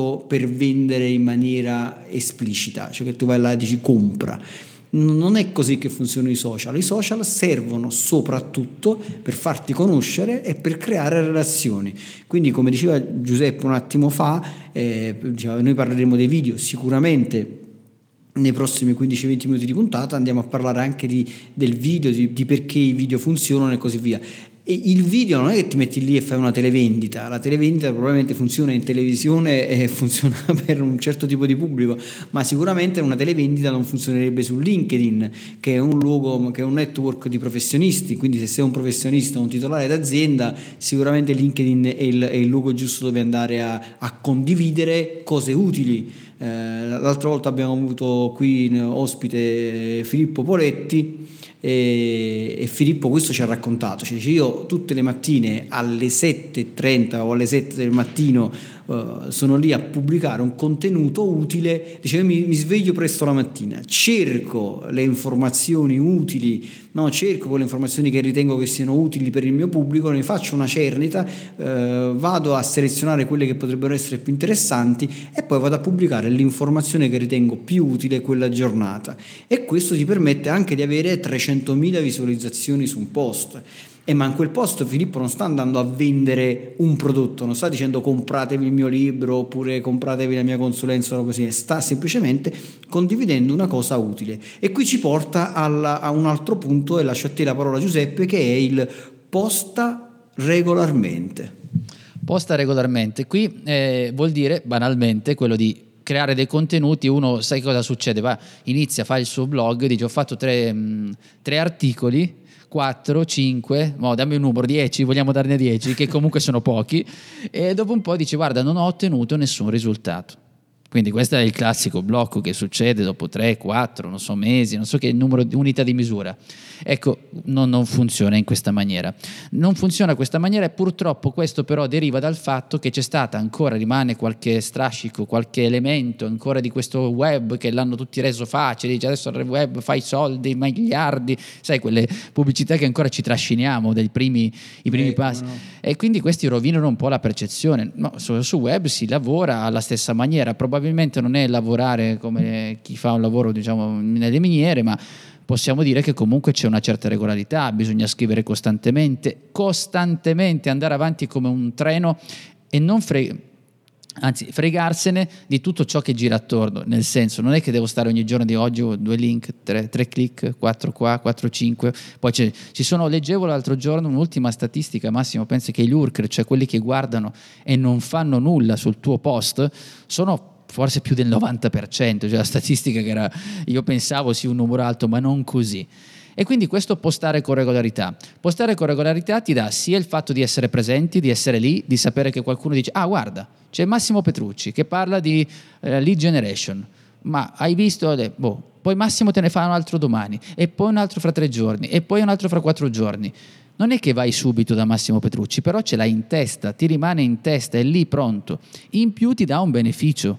per vendere in maniera esplicita, cioè che tu vai là e dici compra. Non è così che funzionano i social. I social servono soprattutto per farti conoscere e per creare relazioni. Quindi, come diceva Giuseppe un attimo fa, eh, noi parleremo dei video sicuramente nei prossimi 15-20 minuti di puntata andiamo a parlare anche di, del video, di, di, perché i video funzionano e così via. E il video non è che ti metti lì e fai una televendita, la televendita probabilmente funziona in televisione e funziona per un certo tipo di pubblico, ma sicuramente una televendita non funzionerebbe su LinkedIn, che è un luogo, che è un network di professionisti, quindi se sei un professionista, un titolare d'azienda, sicuramente LinkedIn è il, è il luogo giusto dove andare a, a condividere cose utili. Eh, l'altra volta abbiamo avuto qui in ospite Filippo Poletti e, e, Filippo questo ci ha raccontato, cioè, io tutte le mattine alle 7.30 o alle 7 del mattino uh, sono lì a pubblicare un contenuto utile, dice mi, mi, sveglio presto la mattina, cerco le informazioni utili, no, cerco quelle informazioni che ritengo che siano utili per il mio pubblico, ne faccio una cernita, uh, vado a selezionare quelle che potrebbero essere più interessanti e poi vado a pubblicare l'informazione che ritengo più utile quella giornata e questo ti permette anche di avere 300.000 visualizzazioni su un post. E ma in quel posto Filippo non sta andando a vendere un prodotto, non sta dicendo compratevi il mio libro oppure compratevi la mia consulenza o così, sta semplicemente condividendo una cosa utile. E qui ci porta alla, a un altro punto e lascio a te la parola Giuseppe che è il posta regolarmente. Posta regolarmente, qui eh, vuol dire banalmente quello di creare dei contenuti, uno sai cosa succede? Va, inizia, fa il suo blog, dice ho fatto tre, mh, tre articoli 4, 5, no, dammi un numero, 10, vogliamo darne 10, che comunque sono pochi, e dopo un po' dici guarda non ho ottenuto nessun risultato. Quindi questo è il classico blocco che succede dopo 3, 4, non so, mesi, non so che numero di unità di misura. Ecco, non, non funziona in questa maniera. Non funziona in questa maniera e purtroppo questo però deriva dal fatto che c'è stata ancora, rimane qualche strascico, qualche elemento ancora di questo web che l'hanno tutti reso facile, dice adesso il web fa i soldi, miliardi, sai quelle pubblicità che ancora ci trasciniamo dei primi, i primi eh, passi. No. E quindi questi rovinano un po' la percezione. No, su, su web si lavora alla stessa maniera, probabilmente probabilmente non è lavorare come chi fa un lavoro diciamo nelle miniere, ma possiamo dire che comunque c'è una certa regolarità, bisogna scrivere costantemente, costantemente andare avanti come un treno e non fregare anzi fregarsene di tutto ciò che gira attorno, nel senso non è che devo stare ogni giorno di oggi ho due link, tre, tre click, quattro qua, quattro cinque, poi ci sono, leggevo l'altro giorno un'ultima statistica, Massimo, penso che gli lurker, cioè quelli che guardano e non fanno nulla sul tuo post, sono forse più del 90%, cioè la statistica che era, io pensavo sia un numero alto, ma non così. E quindi questo postare con regolarità. Postare con regolarità ti dà sia il fatto di essere presenti, di essere lì, di sapere che qualcuno dice, ah guarda, c'è Massimo Petrucci che parla di eh, lead generation, ma hai visto, boh, poi Massimo te ne fa un altro domani, e poi un altro fra tre giorni, e poi un altro fra quattro giorni non è che vai subito da Massimo Petrucci, però ce l'hai in testa, ti rimane in testa, è lì pronto. In più ti dà un beneficio,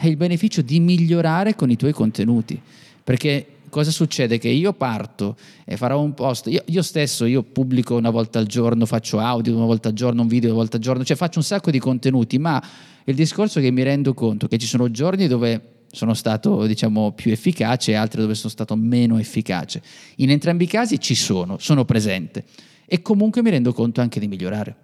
è il beneficio di migliorare con i tuoi contenuti, perché cosa succede? Che io parto e farò un post, io, io, stesso io pubblico una volta al giorno, faccio audio una volta al giorno, un video una volta al giorno, cioè faccio un sacco di contenuti, ma il discorso è che mi rendo conto che ci sono giorni dove sono stato diciamo più efficace e altri dove sono stato meno efficace. In entrambi i casi ci sono, sono presente e comunque mi rendo conto anche di migliorare.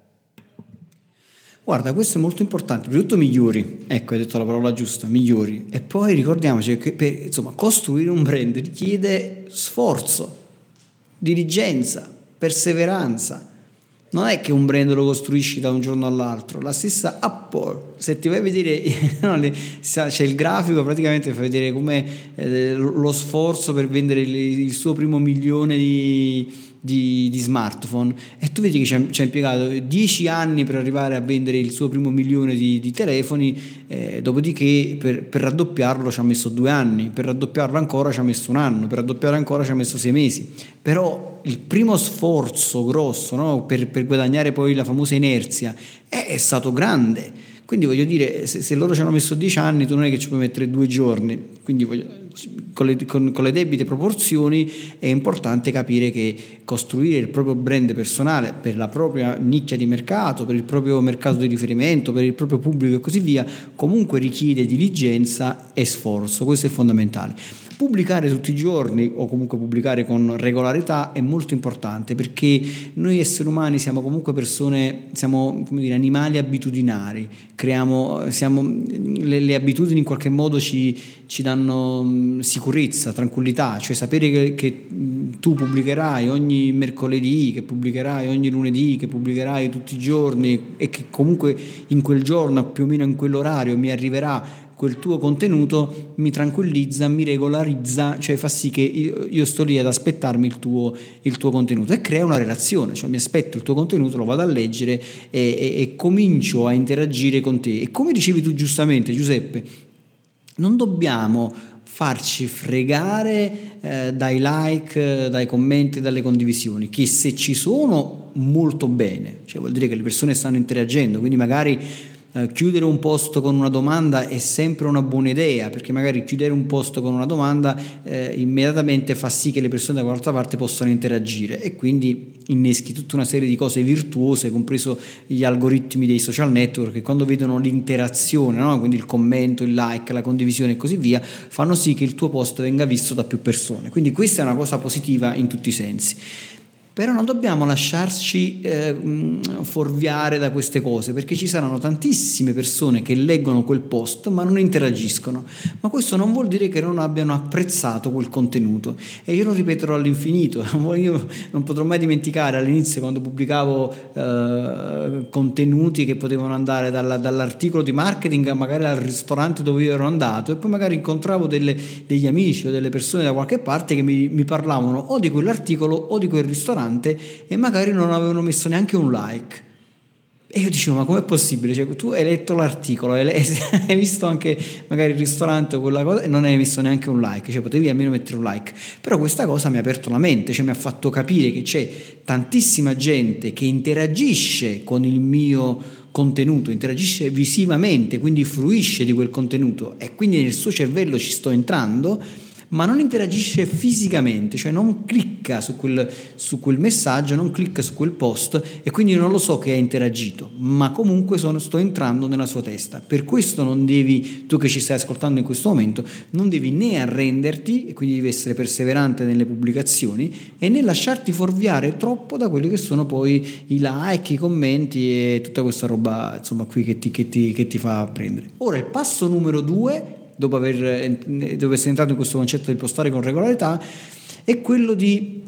Guarda, questo è molto importante. Prima di tutto migliori, ecco, hai detto la parola giusta, migliori. E poi ricordiamoci che per, insomma, costruire un brand richiede sforzo, diligenza, perseveranza. Non è che un brand lo costruisci da un giorno all'altro. La stessa Apple, se ti vai a vedere, c'è il grafico, praticamente fa vedere come eh, lo sforzo per vendere il, il suo primo milione di di, di, smartphone e tu vedi che ci ha, impiegato dieci anni per arrivare a vendere il suo primo milione di, di telefoni, eh, dopodiché per, per, raddoppiarlo ci ha messo due anni, per raddoppiarlo ancora ci ha messo un anno, per raddoppiarlo ancora ci ha messo sei mesi. Però il primo sforzo grosso no, per, per, guadagnare poi la famosa inerzia è, è stato grande quindi voglio dire, se, se, loro ci hanno messo dieci anni, tu non è che ci puoi mettere due giorni. Quindi voglio, con, le, con, con, le, debite proporzioni è importante capire che costruire il proprio brand personale per la propria nicchia di mercato, per il proprio mercato di riferimento, per il proprio pubblico e così via, comunque richiede diligenza e sforzo. Questo è fondamentale. Pubblicare tutti i giorni o comunque pubblicare con regolarità è molto importante perché noi esseri umani siamo comunque persone, siamo come dire, animali abitudinari, creiamo, siamo, le, le, abitudini in qualche modo ci, ci, danno mm, sicurezza, tranquillità, cioè sapere che, che mm, tu pubblicherai ogni mercoledì, che pubblicherai ogni lunedì, che pubblicherai tutti i giorni e che comunque in quel giorno, più o meno in quell'orario, mi arriverà quel tuo contenuto mi tranquillizza, mi regolarizza, cioè fa sì che io, io sto lì ad aspettarmi il tuo, il tuo, contenuto e crea una relazione, cioè mi aspetto il tuo contenuto, lo vado a leggere e, e, e comincio a interagire con te. E come dicevi tu giustamente, Giuseppe, non dobbiamo farci fregare eh, dai like, dai commenti, dalle condivisioni, che se ci sono molto bene, cioè vuol dire che le persone stanno interagendo, quindi magari eh, chiudere un posto con una domanda è sempre una buona idea, perché magari chiudere un posto con una domanda eh, immediatamente fa sì che le persone da quell'altra parte possano interagire e quindi inneschi tutta una serie di cose virtuose, compreso gli algoritmi dei social network, che quando vedono l'interazione, no? quindi il commento, il like, la condivisione e così via, fanno sì che il tuo post venga visto da più persone. Quindi questa è una cosa positiva in tutti i sensi. Però non dobbiamo lasciarci eh, fuorviare da queste cose, perché ci saranno tantissime persone che leggono quel post ma non interagiscono. Ma questo non vuol dire che non abbiano apprezzato quel contenuto. E io lo ripeterò all'infinito. Io non potrò mai dimenticare all'inizio quando pubblicavo eh, contenuti che potevano andare dalla, dall'articolo di marketing magari al ristorante dove io ero andato e poi magari incontravo delle, degli amici o delle persone da qualche parte che mi, mi parlavano o di quell'articolo o di quel ristorante ristorante e magari non avevano messo neanche un like. E io dicevo, ma com'è possibile? Cioè, tu hai letto l'articolo, hai, hai, visto anche magari il ristorante o quella cosa e non hai messo neanche un like, cioè potevi almeno mettere un like. Però questa cosa mi ha aperto la mente, cioè mi ha fatto capire che c'è tantissima gente che interagisce con il mio contenuto, interagisce visivamente, quindi fruisce di quel contenuto e quindi nel suo cervello ci sto entrando ma non interagisce fisicamente, cioè non clicca su quel, su quel, messaggio, non clicca su quel post e quindi non lo so che ha interagito, ma comunque sono, sto entrando nella sua testa. Per questo non devi, tu che ci stai ascoltando in questo momento, non devi né arrenderti, e quindi devi essere perseverante nelle pubblicazioni, e né lasciarti fuorviare troppo da quelli che sono poi i like, i commenti e tutta questa roba insomma qui che ti, che ti, che ti fa prendere. Ora il passo numero due dopo aver dopo essere entrato in questo concetto di postare con regolarità, è quello di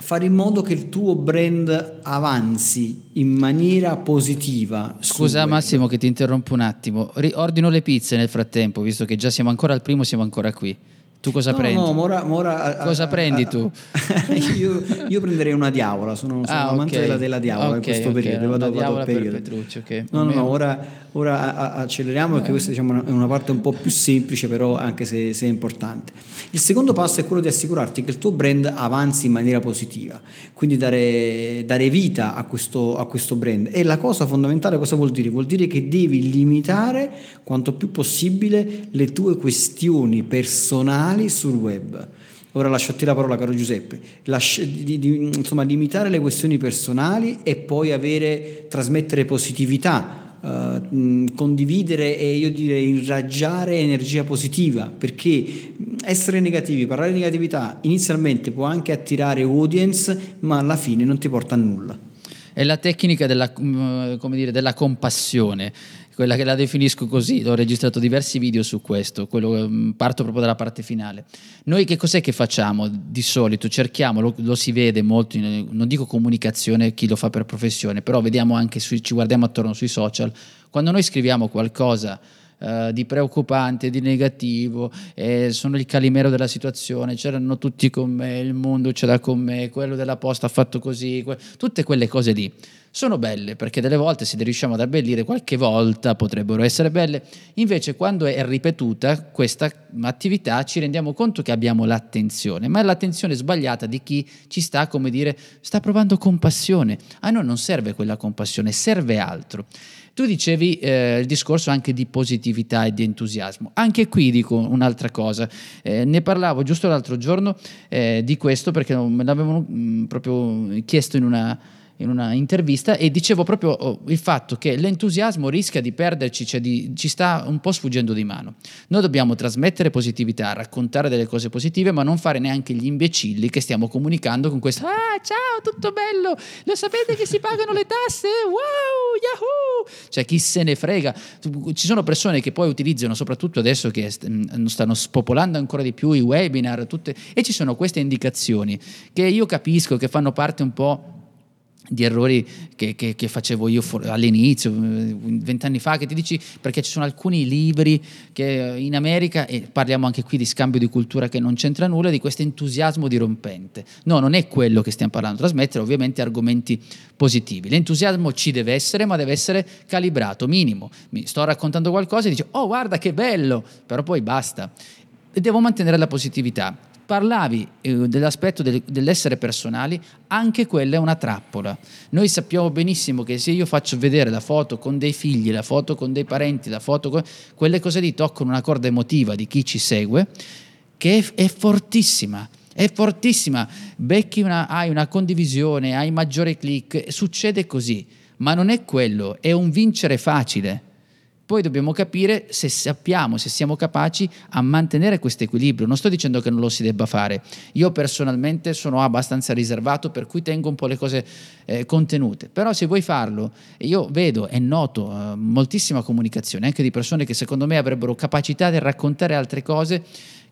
fare in modo che il tuo brand avanzi in maniera positiva. Scusa Massimo che ti interrompo un attimo, ordino le pizze nel frattempo, visto che già siamo ancora al primo, siamo ancora qui. Tu cosa No, prendi? no, ma ora- ma ora- Cosa a- prendi a- tu? io, io prenderei una diavola, sono, sono Ah, amante ok. della, della diavola in Ok, questo ok, periodo. vado- vado per periodo. Petruccio, ok. No, no, no, ora, ora acceleriamo perché questa diciamo, è una parte un po' più semplice, però anche se, se è importante. Il secondo passo è quello di assicurarti che il tuo brand avanzi in maniera positiva, quindi dare, dare vita a questo, a questo brand. E la cosa fondamentale cosa vuol dire? Vuol dire che devi limitare quanto più possibile le tue questioni personali sul web. Ora lascio a te la parola, caro Giuseppe. Lasci- di- di- insomma, limitare le questioni personali e poi avere, trasmettere positività, eh, condividere e io direi irraggiare energia positiva, perché essere negativi, parlare di negatività inizialmente può anche attirare audience, ma alla fine non ti porta a nulla. È la tecnica della, dire, della compassione, quella che la definisco così, ho registrato diversi video su questo, quello, mm, parto proprio dalla parte finale. Noi che cos'è che facciamo di solito? Cerchiamo, lo, lo si vede molto, in- non dico comunicazione, chi lo fa per professione, però vediamo anche, sui- ci guardiamo attorno sui social, quando noi scriviamo qualcosa eh, di preoccupante, di negativo, eh, sono il calimero della situazione, c'erano tutti con me, il mondo c'era con me, quello della posta ha fatto così, que- tutte quelle cose lì. Sono belle perché delle volte se le riusciamo ad abbellire qualche volta potrebbero essere belle, invece quando è ripetuta questa attività ci rendiamo conto che abbiamo l'attenzione, ma è l'attenzione sbagliata di chi ci sta, come dire, sta provando compassione. A noi non serve quella compassione, serve altro. Tu dicevi eh, il discorso anche di positività e di entusiasmo. Anche qui dico un'altra cosa. Eh, ne parlavo giusto l'altro giorno eh, di questo perché me l'avevano mm, proprio chiesto in una, in una intervista e dicevo proprio oh, il fatto che l'entusiasmo rischia di perderci, cioè di- ci sta un po' sfuggendo di mano. Noi dobbiamo trasmettere positività, raccontare delle cose positive, ma non fare neanche gli imbecilli che stiamo comunicando con questo Ah, ciao, tutto bello! Lo sapete che si pagano le tasse? Wow, yahoo! Cioè, chi se ne frega? Ci sono persone che poi utilizzano, soprattutto adesso che mm, stanno spopolando ancora di più i webinar, tutte, e ci sono queste indicazioni che io capisco che fanno parte un po' di errori che, che- che facevo io for- all'inizio, vent'anni fa, che ti dici perché ci sono alcuni libri che eh, in America, e parliamo anche qui di scambio di cultura che non c'entra nulla, di questo entusiasmo dirompente. No, non è quello che stiamo parlando, trasmettere ovviamente argomenti positivi. L'entusiasmo ci deve essere, ma deve essere calibrato, minimo. Mi sto raccontando qualcosa e dici, oh guarda che bello, però poi basta. E devo mantenere la positività. Parlavi eh, dell'aspetto del- dell'essere personali, anche quella è una trappola. Noi sappiamo benissimo che se io faccio vedere la foto con dei figli, la foto con dei parenti, la foto con... quelle cose lì toccano una corda emotiva di chi ci segue, che è, è fortissima. È fortissima. Becchi una, hai una condivisione, hai maggiore click, succede così. Ma non è quello, è un vincere facile. Poi dobbiamo capire se sappiamo, se siamo capaci a mantenere questo equilibrio. Non sto dicendo che non lo si debba fare. Io personalmente sono abbastanza riservato, per cui tengo un po' le cose eh, contenute. Però se vuoi farlo, io vedo e noto eh, moltissima comunicazione, anche di persone che secondo me avrebbero capacità di raccontare altre cose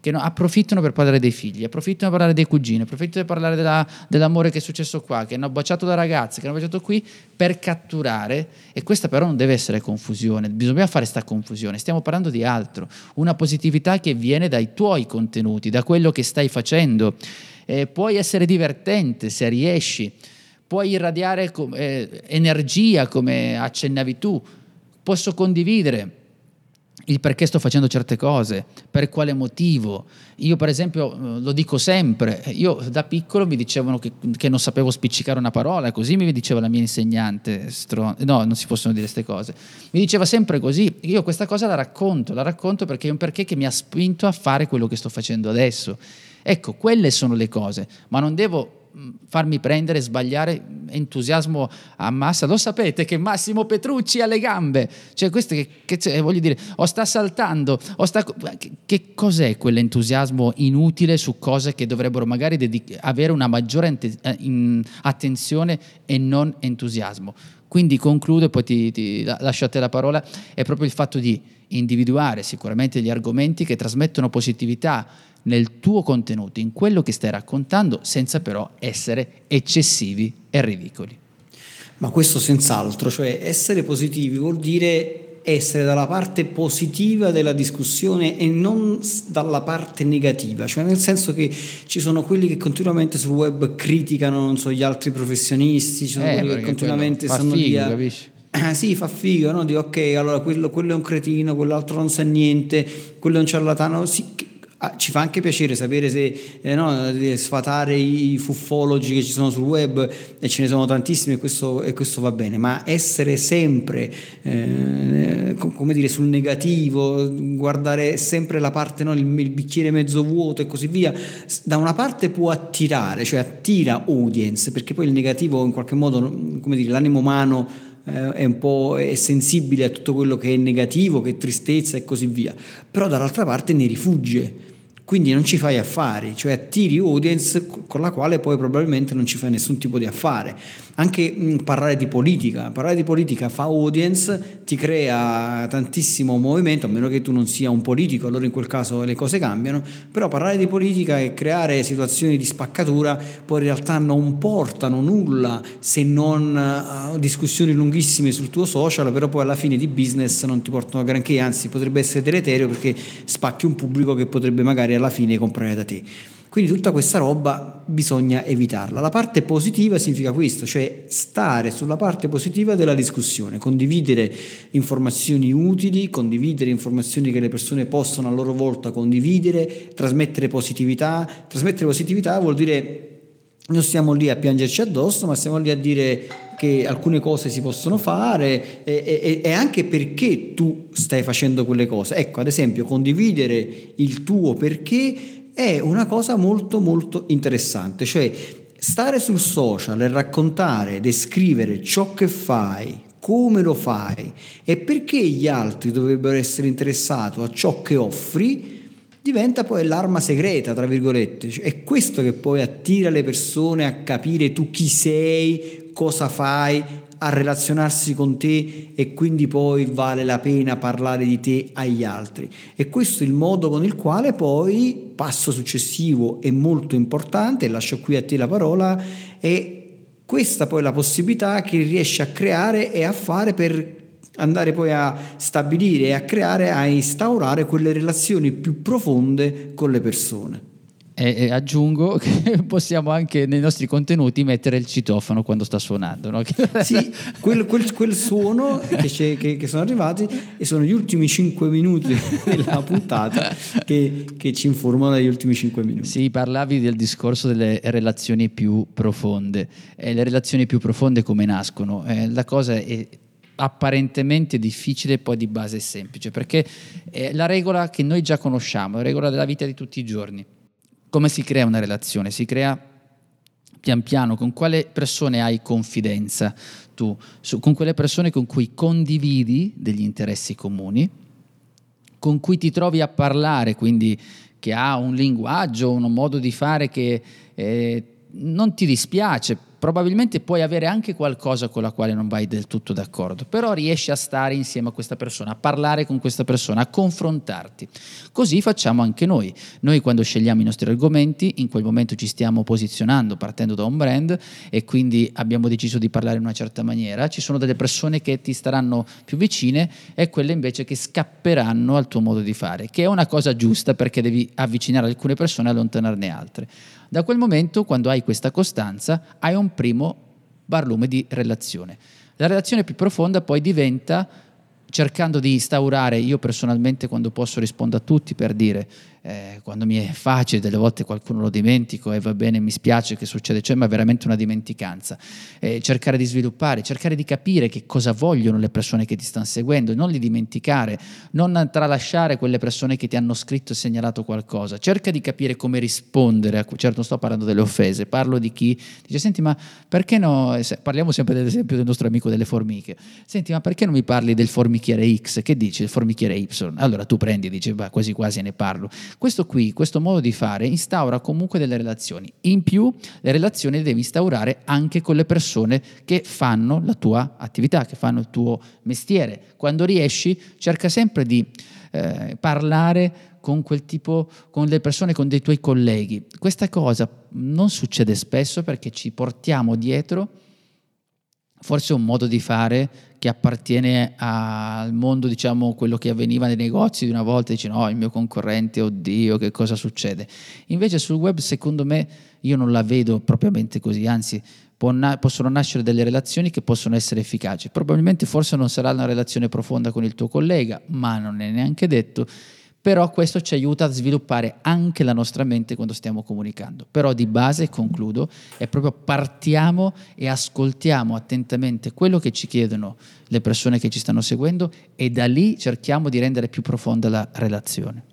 che no- approfittano per parlare dei figli, approfittano per parlare dei cugini, approfittano per parlare della- dell'amore che è successo qua, che hanno baciato da ragazze, che hanno baciato qui, per catturare, e questa però non deve essere confusione, bisogna fare sta confusione, stiamo parlando di altro, una positività che viene dai tuoi contenuti, da quello che stai facendo, Eh, puoi essere divertente se riesci, puoi irradiare com- eh, energia come accennavi tu, posso condividere il perché sto facendo certe cose, per quale motivo. Io per esempio eh, lo dico sempre, io da piccolo mi dicevano che, che non sapevo spiccicare una parola, così mi diceva la mia insegnante, stron- no non si possono dire queste cose, mi diceva sempre così, io questa cosa la racconto, la racconto perché è un perché che mi ha spinto a fare quello che sto facendo adesso. Ecco, quelle sono le cose, ma non devo farmi prendere, sbagliare, entusiasmo a massa. Lo sapete che Massimo Petrucci ha le gambe, cioè questo che, che c'è, voglio dire, o sta saltando, o sta... Che, che cos'è quell'entusiasmo inutile su cose che dovrebbero magari dedic- avere una maggiore ante- eh, in- attenzione e non entusiasmo? Quindi concludo e poi ti, ti la- lascio a te la parola, è proprio il fatto di individuare sicuramente gli argomenti che trasmettono positività nel tuo contenuto, in quello che stai raccontando, senza però essere eccessivi e ridicoli. Ma questo senz'altro, cioè essere positivi vuol dire essere dalla parte positiva della discussione e non dalla parte negativa, cioè nel senso che ci sono quelli che continuamente sul web criticano, non so, gli altri professionisti, ci sono Eh, quelli che continuamente lì figo, capisci? Ah, sì, fa figo, no? Di ok, allora quello, quello è un cretino, quell'altro non sa niente, quello è un ciarlatano. Sì, ah, ci fa anche piacere sapere se eh, no, di sfatare i fuffologi che ci sono sul web e ce ne sono tantissimi e questo, e questo va bene, ma essere sempre eh, co- come dire, sul negativo, guardare sempre la parte, no, il, il bicchiere mezzo vuoto e così via, da una parte può attirare, cioè attira audience, perché poi il negativo in qualche modo, come dire, l'animo umano eh, è un po' è sensibile a tutto quello che è negativo, che è tristezza e così via, però dall'altra parte ne rifugge. Quindi non ci fai affari, cioè attiri audience co- con la quale poi probabilmente non ci fai nessun tipo di affare. Anche mh, parlare di politica, parlare di politica fa audience, ti crea tantissimo movimento, a meno che tu non sia un politico, allora in quel caso le cose cambiano, però parlare di politica e creare situazioni di spaccatura poi in realtà non portano nulla se non eh, discussioni lunghissime sul tuo social, però poi alla fine di business non ti portano granché, anzi potrebbe essere deleterio perché spacchi un pubblico che potrebbe magari alla fine comprare da te. Quindi tutta questa roba bisogna evitarla. La parte positiva significa questo, cioè stare sulla parte positiva della discussione, condividere informazioni utili, condividere informazioni che le persone possono a loro volta condividere, trasmettere positività. Trasmettere positività vuol dire non stiamo lì a piangerci addosso, ma stiamo lì a dire che alcune cose si possono fare e, e- e anche perché tu stai facendo quelle cose. Ecco, ad esempio, condividere il tuo perché è una cosa molto molto interessante, cioè stare sul social e raccontare, descrivere ciò che fai, come lo fai e perché gli altri dovrebbero essere interessati a ciò che offri, diventa poi l'arma segreta, tra virgolette. Cioè, È questo che poi attira le persone a capire tu chi sei, cosa fai, a relazionarsi con te e quindi poi vale la pena parlare di te agli altri. E questo è il modo con il quale poi, passo successivo e molto importante, lascio qui a te la parola, è questa poi la possibilità che riesci a creare e a fare per andare poi a stabilire a creare, a instaurare quelle relazioni più profonde con le persone. E, aggiungo che possiamo anche nei nostri contenuti mettere il citofono quando sta suonando. No? Sì, quel, quel- quel suono che, che- che sono arrivati e sono gli ultimi 5 minuti della puntata che, che ci informano degli ultimi 5 minuti. Sì, parlavi del discorso delle relazioni più profonde. E le relazioni più profonde come nascono? Eh, la cosa è apparentemente difficile, poi di base è semplice, perché è la regola che noi già conosciamo, la regola della vita di tutti i giorni. Come si crea una relazione? Si crea pian piano con quale persone hai confidenza tu, Su- con quelle persone con cui condividi degli interessi comuni, con cui ti trovi a parlare, quindi che ha un linguaggio, un modo di fare che eh, non ti dispiace, probabilmente puoi avere anche qualcosa con la quale non vai del tutto d'accordo, però riesci a stare insieme a questa persona, a parlare con questa persona, a confrontarti. Così facciamo anche noi. Noi quando scegliamo i nostri argomenti, in quel momento ci stiamo posizionando partendo da un brand e quindi abbiamo deciso di parlare in una certa maniera. Ci sono delle persone che ti staranno più vicine e quelle invece che scapperanno al tuo modo di fare, che è una cosa giusta perché devi avvicinare alcune persone e allontanarne altre. Da quel momento, quando hai questa costanza, hai un primo barlume di relazione. La relazione più profonda poi diventa cercando di instaurare, io personalmente quando posso rispondo a tutti per dire, eh, quando mi è facile, delle volte qualcuno lo dimentico e va bene, mi spiace che succede, cioè, ma è veramente una dimenticanza. Eh, cercare di sviluppare, cercare di capire che cosa vogliono le persone che ti stanno seguendo, non li dimenticare, non tralasciare quelle persone che ti hanno scritto e segnalato qualcosa. Cerca di capire come rispondere, a, certo non sto parlando delle offese, parlo di chi dice, senti ma perché no, eh, parliamo sempre dell'esempio del nostro amico delle formiche, senti ma perché non mi parli del formichiere X? Che dici? Il formichiere Y? Allora tu prendi e dici, "Bah, quasi quasi ne parlo. Questo qui, questo modo di fare, instaura comunque delle relazioni. In più, le relazioni le devi instaurare anche con le persone che fanno la tua attività, che fanno il tuo mestiere. Quando riesci, cerca sempre di eh, parlare con quel tipo, con le persone, con dei tuoi colleghi. Questa cosa non succede spesso perché ci portiamo dietro forse un modo di fare che appartiene al mondo, diciamo, quello che avveniva nei negozi di una volta, dici no, il mio concorrente, oddio, che cosa succede? Invece sul web, secondo me, io non la vedo propriamente così, anzi, na- possono nascere delle relazioni che possono essere efficaci. Probabilmente forse non sarà una relazione profonda con il tuo collega, ma non è neanche detto però questo ci aiuta a sviluppare anche la nostra mente quando stiamo comunicando. Però di base, concludo, è proprio partiamo e ascoltiamo attentamente quello che ci chiedono le persone che ci stanno seguendo e da lì cerchiamo di rendere più profonda la relazione.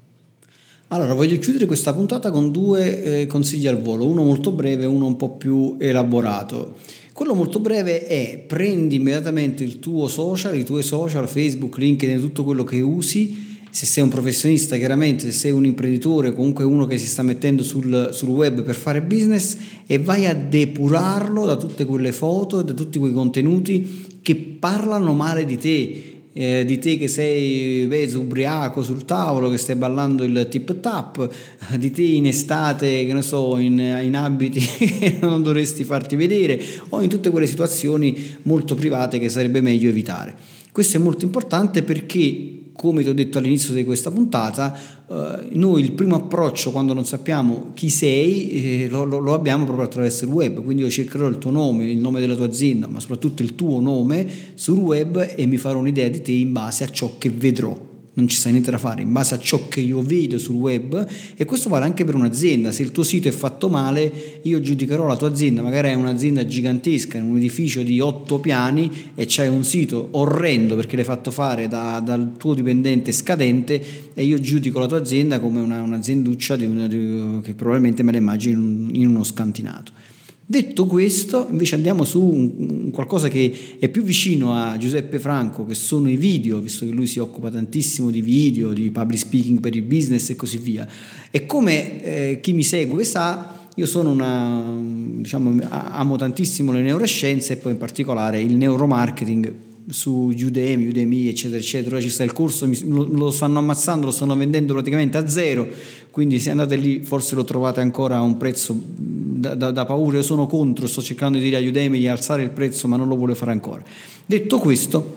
Allora, voglio chiudere questa puntata con due eh, consigli al volo, uno molto breve e uno un po' più elaborato. Quello molto breve è prendi immediatamente il tuo social, i tuoi social, Facebook, LinkedIn, tutto quello che usi se sei un professionista chiaramente, se sei un imprenditore, comunque uno che si sta mettendo sul, sul, web per fare business e vai a depurarlo da tutte quelle foto e da tutti quei contenuti che parlano male di te. Eh, di te che sei vedi, ubriaco sul tavolo, che stai ballando il tip tap, di te in estate, che ne so, in, in abiti che non dovresti farti vedere, o in tutte quelle situazioni molto private che sarebbe meglio evitare. Questo è molto importante perché come ti ho detto all'inizio di questa puntata, eh, noi il primo approccio quando non sappiamo chi sei eh, lo, lo, lo, abbiamo proprio attraverso il web, quindi io cercherò il tuo nome, il nome della tua azienda, ma soprattutto il tuo nome sul web e mi farò un'idea di te in base a ciò che vedrò non ci sta niente da fare in base a ciò che io vedo sul web e questo vale anche per un'azienda. Se il tuo sito è fatto male io giudicherò la tua azienda. Magari è un'azienda gigantesca in un edificio di otto piani e c'hai un sito orrendo perché l'hai fatto fare da, dal tuo dipendente scadente e io giudico la tua azienda come una, un'azienduccia di una, di, che probabilmente me la immagino in uno scantinato Detto questo, invece andiamo su un, qualcosa che è più vicino a Giuseppe Franco, che sono i video, visto che lui si occupa tantissimo di video, di public speaking per il business e così via. E come eh, chi mi segue sa, io sono una, diciamo, amo tantissimo le neuroscienze e poi in particolare il neuromarketing su Udemy, Udemy, eccetera, eccetera. Ora ci sta il corso, lo stanno ammazzando, lo stanno vendendo praticamente a zero, quindi se andate lì forse lo trovate ancora a un prezzo da, da, da paura. Io sono contro, sto cercando di dire a Udemy di alzare il prezzo, ma non lo vuole fare ancora. Detto questo,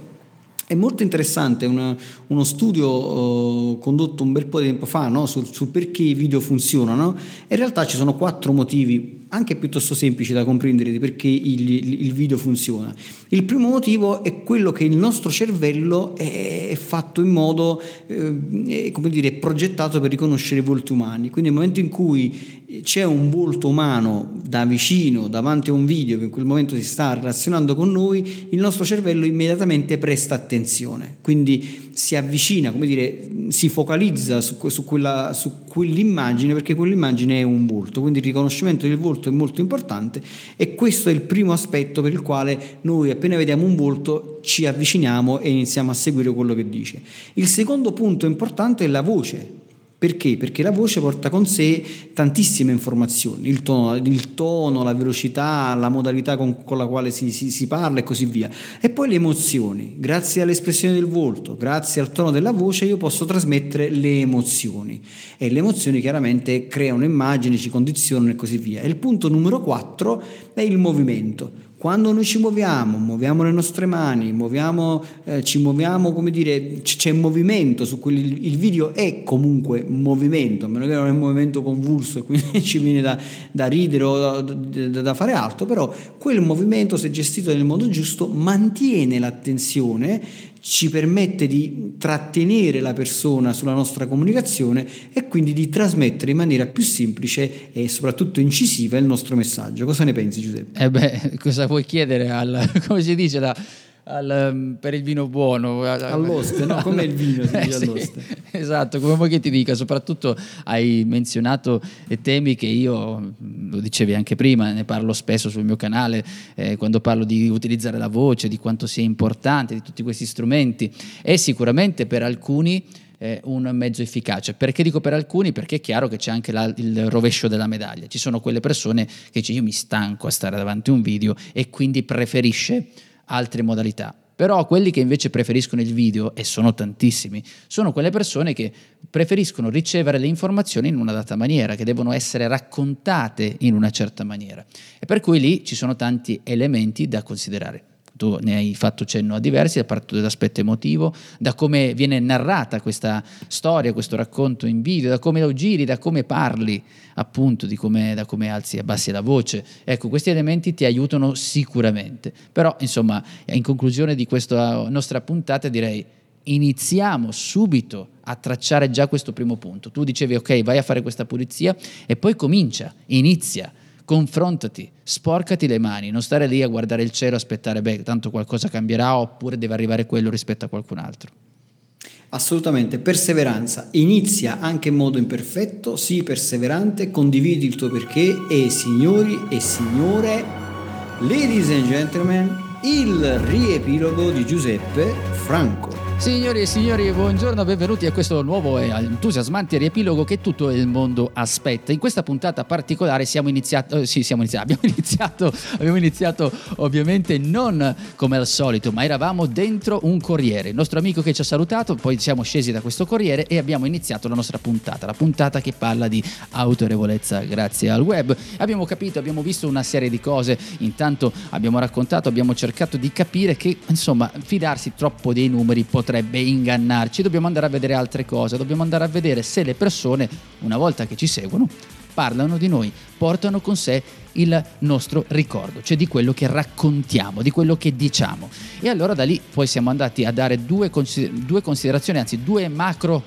è molto interessante una, uno studio uh, condotto un bel po' di tempo fa no? su, su, perché i video funzionano. In realtà ci sono quattro motivi anche piuttosto semplici da comprendere perché il, il, video funziona. Il primo motivo è quello che il nostro cervello è, fatto in modo, eh, come dire, progettato per riconoscere volti umani. Quindi nel momento in cui c'è un volto umano da vicino davanti a un video che in quel momento si sta relazionando con noi, il nostro cervello immediatamente presta attenzione, quindi si avvicina, come dire, si focalizza su, su, quella, su quell'immagine perché quell'immagine è un volto, quindi il riconoscimento del volto è molto importante e questo è il primo aspetto per il quale noi appena vediamo un volto ci avviciniamo e iniziamo a seguire quello che dice. Il secondo punto importante è la voce perché? Perché la voce porta con sé tantissime informazioni, il tono, il tono la velocità, la modalità con, con la quale si, si, si, parla e così via. E poi le emozioni. Grazie all'espressione del volto, grazie al tono della voce io posso trasmettere le emozioni. E le emozioni chiaramente creano immagini, ci condizionano e così via. E il punto numero 4 è il movimento. Quando noi ci muoviamo, muoviamo le nostre mani, muoviamo, eh, ci muoviamo, come dire, c'è movimento su cui il video è comunque movimento, a meno che non è un movimento convulso e quindi ci viene da, da ridere o da, da, fare altro, però quel movimento, se gestito nel modo giusto, mantiene l'attenzione, ci permette di trattenere la persona sulla nostra comunicazione e quindi di trasmettere in maniera più semplice e soprattutto incisiva il nostro messaggio. Cosa ne pensi Giuseppe? Eh beh, cosa vuoi chiedere al, come si dice, la, al, um, per il vino buono. All'oste, no? Come il vino si eh, sì, Esatto, come vuoi che ti dica, soprattutto hai menzionato temi che io, mm, lo dicevi anche prima, ne parlo spesso sul mio canale, eh, quando parlo di utilizzare la voce, di quanto sia importante, di tutti questi strumenti e sicuramente per alcuni eh, un mezzo efficace. Perché dico per alcuni? Perché è chiaro che c'è anche la, il rovescio della medaglia. Ci sono quelle persone che dicono io mi stanco a stare davanti a un video e quindi preferisce altre modalità. Però quelli che invece preferiscono il video, e sono tantissimi, sono quelle persone che preferiscono ricevere le informazioni in una data maniera, che devono essere raccontate in una certa maniera. E per cui lì ci sono tanti elementi da considerare. Tu ne hai fatto cenno a diversi, da dell'aspetto emotivo, da come viene narrata questa storia, questo racconto in video, da come lo giri, da come parli, appunto, come, da come alzi e abbassi la voce. Ecco, questi elementi ti aiutano sicuramente. Però, insomma, in conclusione di questa nostra puntata direi iniziamo subito a tracciare già questo primo punto. Tu dicevi ok, vai a fare questa pulizia e poi comincia, inizia confrontati, sporcati le mani, non stare lì a guardare il cielo, aspettare, beh, tanto qualcosa cambierà oppure deve arrivare quello rispetto a qualcun altro. Assolutamente, perseveranza. Inizia anche in modo imperfetto, sii perseverante, condividi il tuo perché e signori e signore, ladies and gentlemen, il riepilogo di Giuseppe Franco. Signori e signori, buongiorno, benvenuti a questo nuovo e entusiasmante riepilogo che tutto il mondo aspetta. In questa puntata particolare siamo iniziati, eh, sì, siamo iniziati, abbiamo iniziato, abbiamo iniziato ovviamente non come al solito, ma eravamo dentro un corriere. Il nostro amico che ci ha salutato, poi siamo scesi da questo corriere e abbiamo iniziato la nostra puntata, la puntata che parla di autorevolezza grazie al web. Abbiamo capito, abbiamo visto una serie di cose, intanto abbiamo raccontato, abbiamo cercato di capire che, insomma, fidarsi troppo dei numeri potrebbe potrebbe ingannarci, dobbiamo andare a vedere altre cose, dobbiamo andare a vedere se le persone, una volta che ci seguono, parlano di noi, portano con sé il nostro ricordo, cioè di quello che raccontiamo, di quello che diciamo. E allora da lì poi siamo andati a dare due, consider- due considerazioni, anzi due macro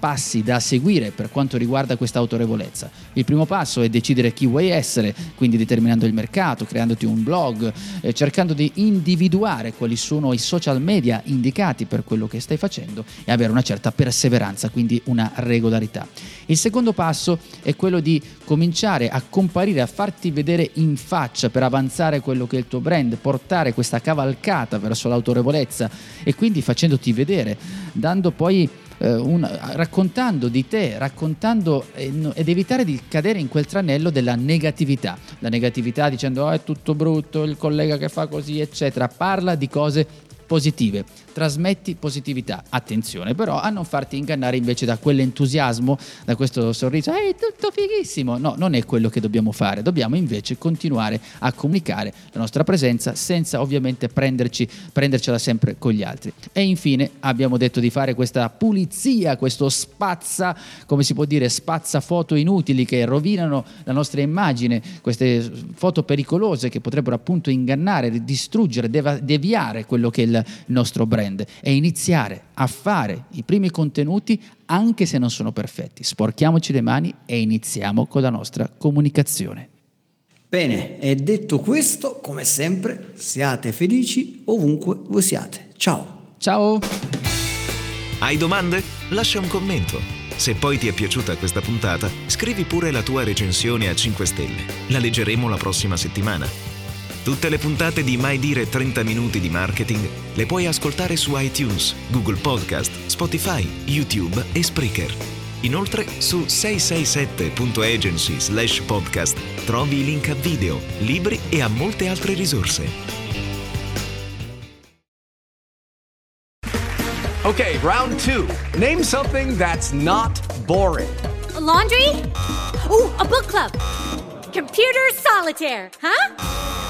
passi da seguire per quanto riguarda questa autorevolezza. Il primo passo è decidere chi vuoi essere, quindi determinando il mercato, creandoti un blog, eh, cercando di individuare quali sono i social media indicati per quello che stai facendo e avere una certa perseveranza, quindi una regolarità. Il secondo passo è quello di cominciare a comparire, a farti vedere in faccia per avanzare quello che è il tuo brand, portare questa cavalcata verso l'autorevolezza e quindi facendoti vedere, dando poi eh, un, raccontando di te, raccontando eh, ed evitare di cadere in quel tranello della negatività. La negatività dicendo oh, è tutto brutto, il collega che fa così, eccetera. Parla di cose positive trasmetti positività. Attenzione però a non farti ingannare invece da quell'entusiasmo, da questo sorriso, ehi, tutto fighissimo. No, non è quello che dobbiamo fare, dobbiamo invece continuare a comunicare la nostra presenza senza ovviamente prenderci, prendercela sempre con gli altri. E infine abbiamo detto di fare questa pulizia, questo spazza, come si può dire, spazza foto inutili che rovinano la nostra immagine, queste foto pericolose che potrebbero appunto ingannare, distruggere, deviare quello che è il nostro brand è iniziare a fare i primi contenuti anche se non sono perfetti. Sporchiamoci le mani e iniziamo con la nostra comunicazione. Bene, e detto questo, come sempre, siate felici ovunque voi siate. Ciao. Ciao. Hai domande? Lascia un commento. Se poi ti è piaciuta questa puntata, scrivi pure la tua recensione a 5 stelle. La leggeremo la prossima settimana. Tutte le puntate di Mai Dire 30 Minuti di Marketing le puoi ascoltare su iTunes, Google Podcast, Spotify, YouTube e Spreaker. Inoltre su 667.agency slash podcast trovi i link a video, libri e a molte altre risorse. Ok, round 2. Name something that's not boring. A laundry? Ooh, a book club. Computer solitaire, huh?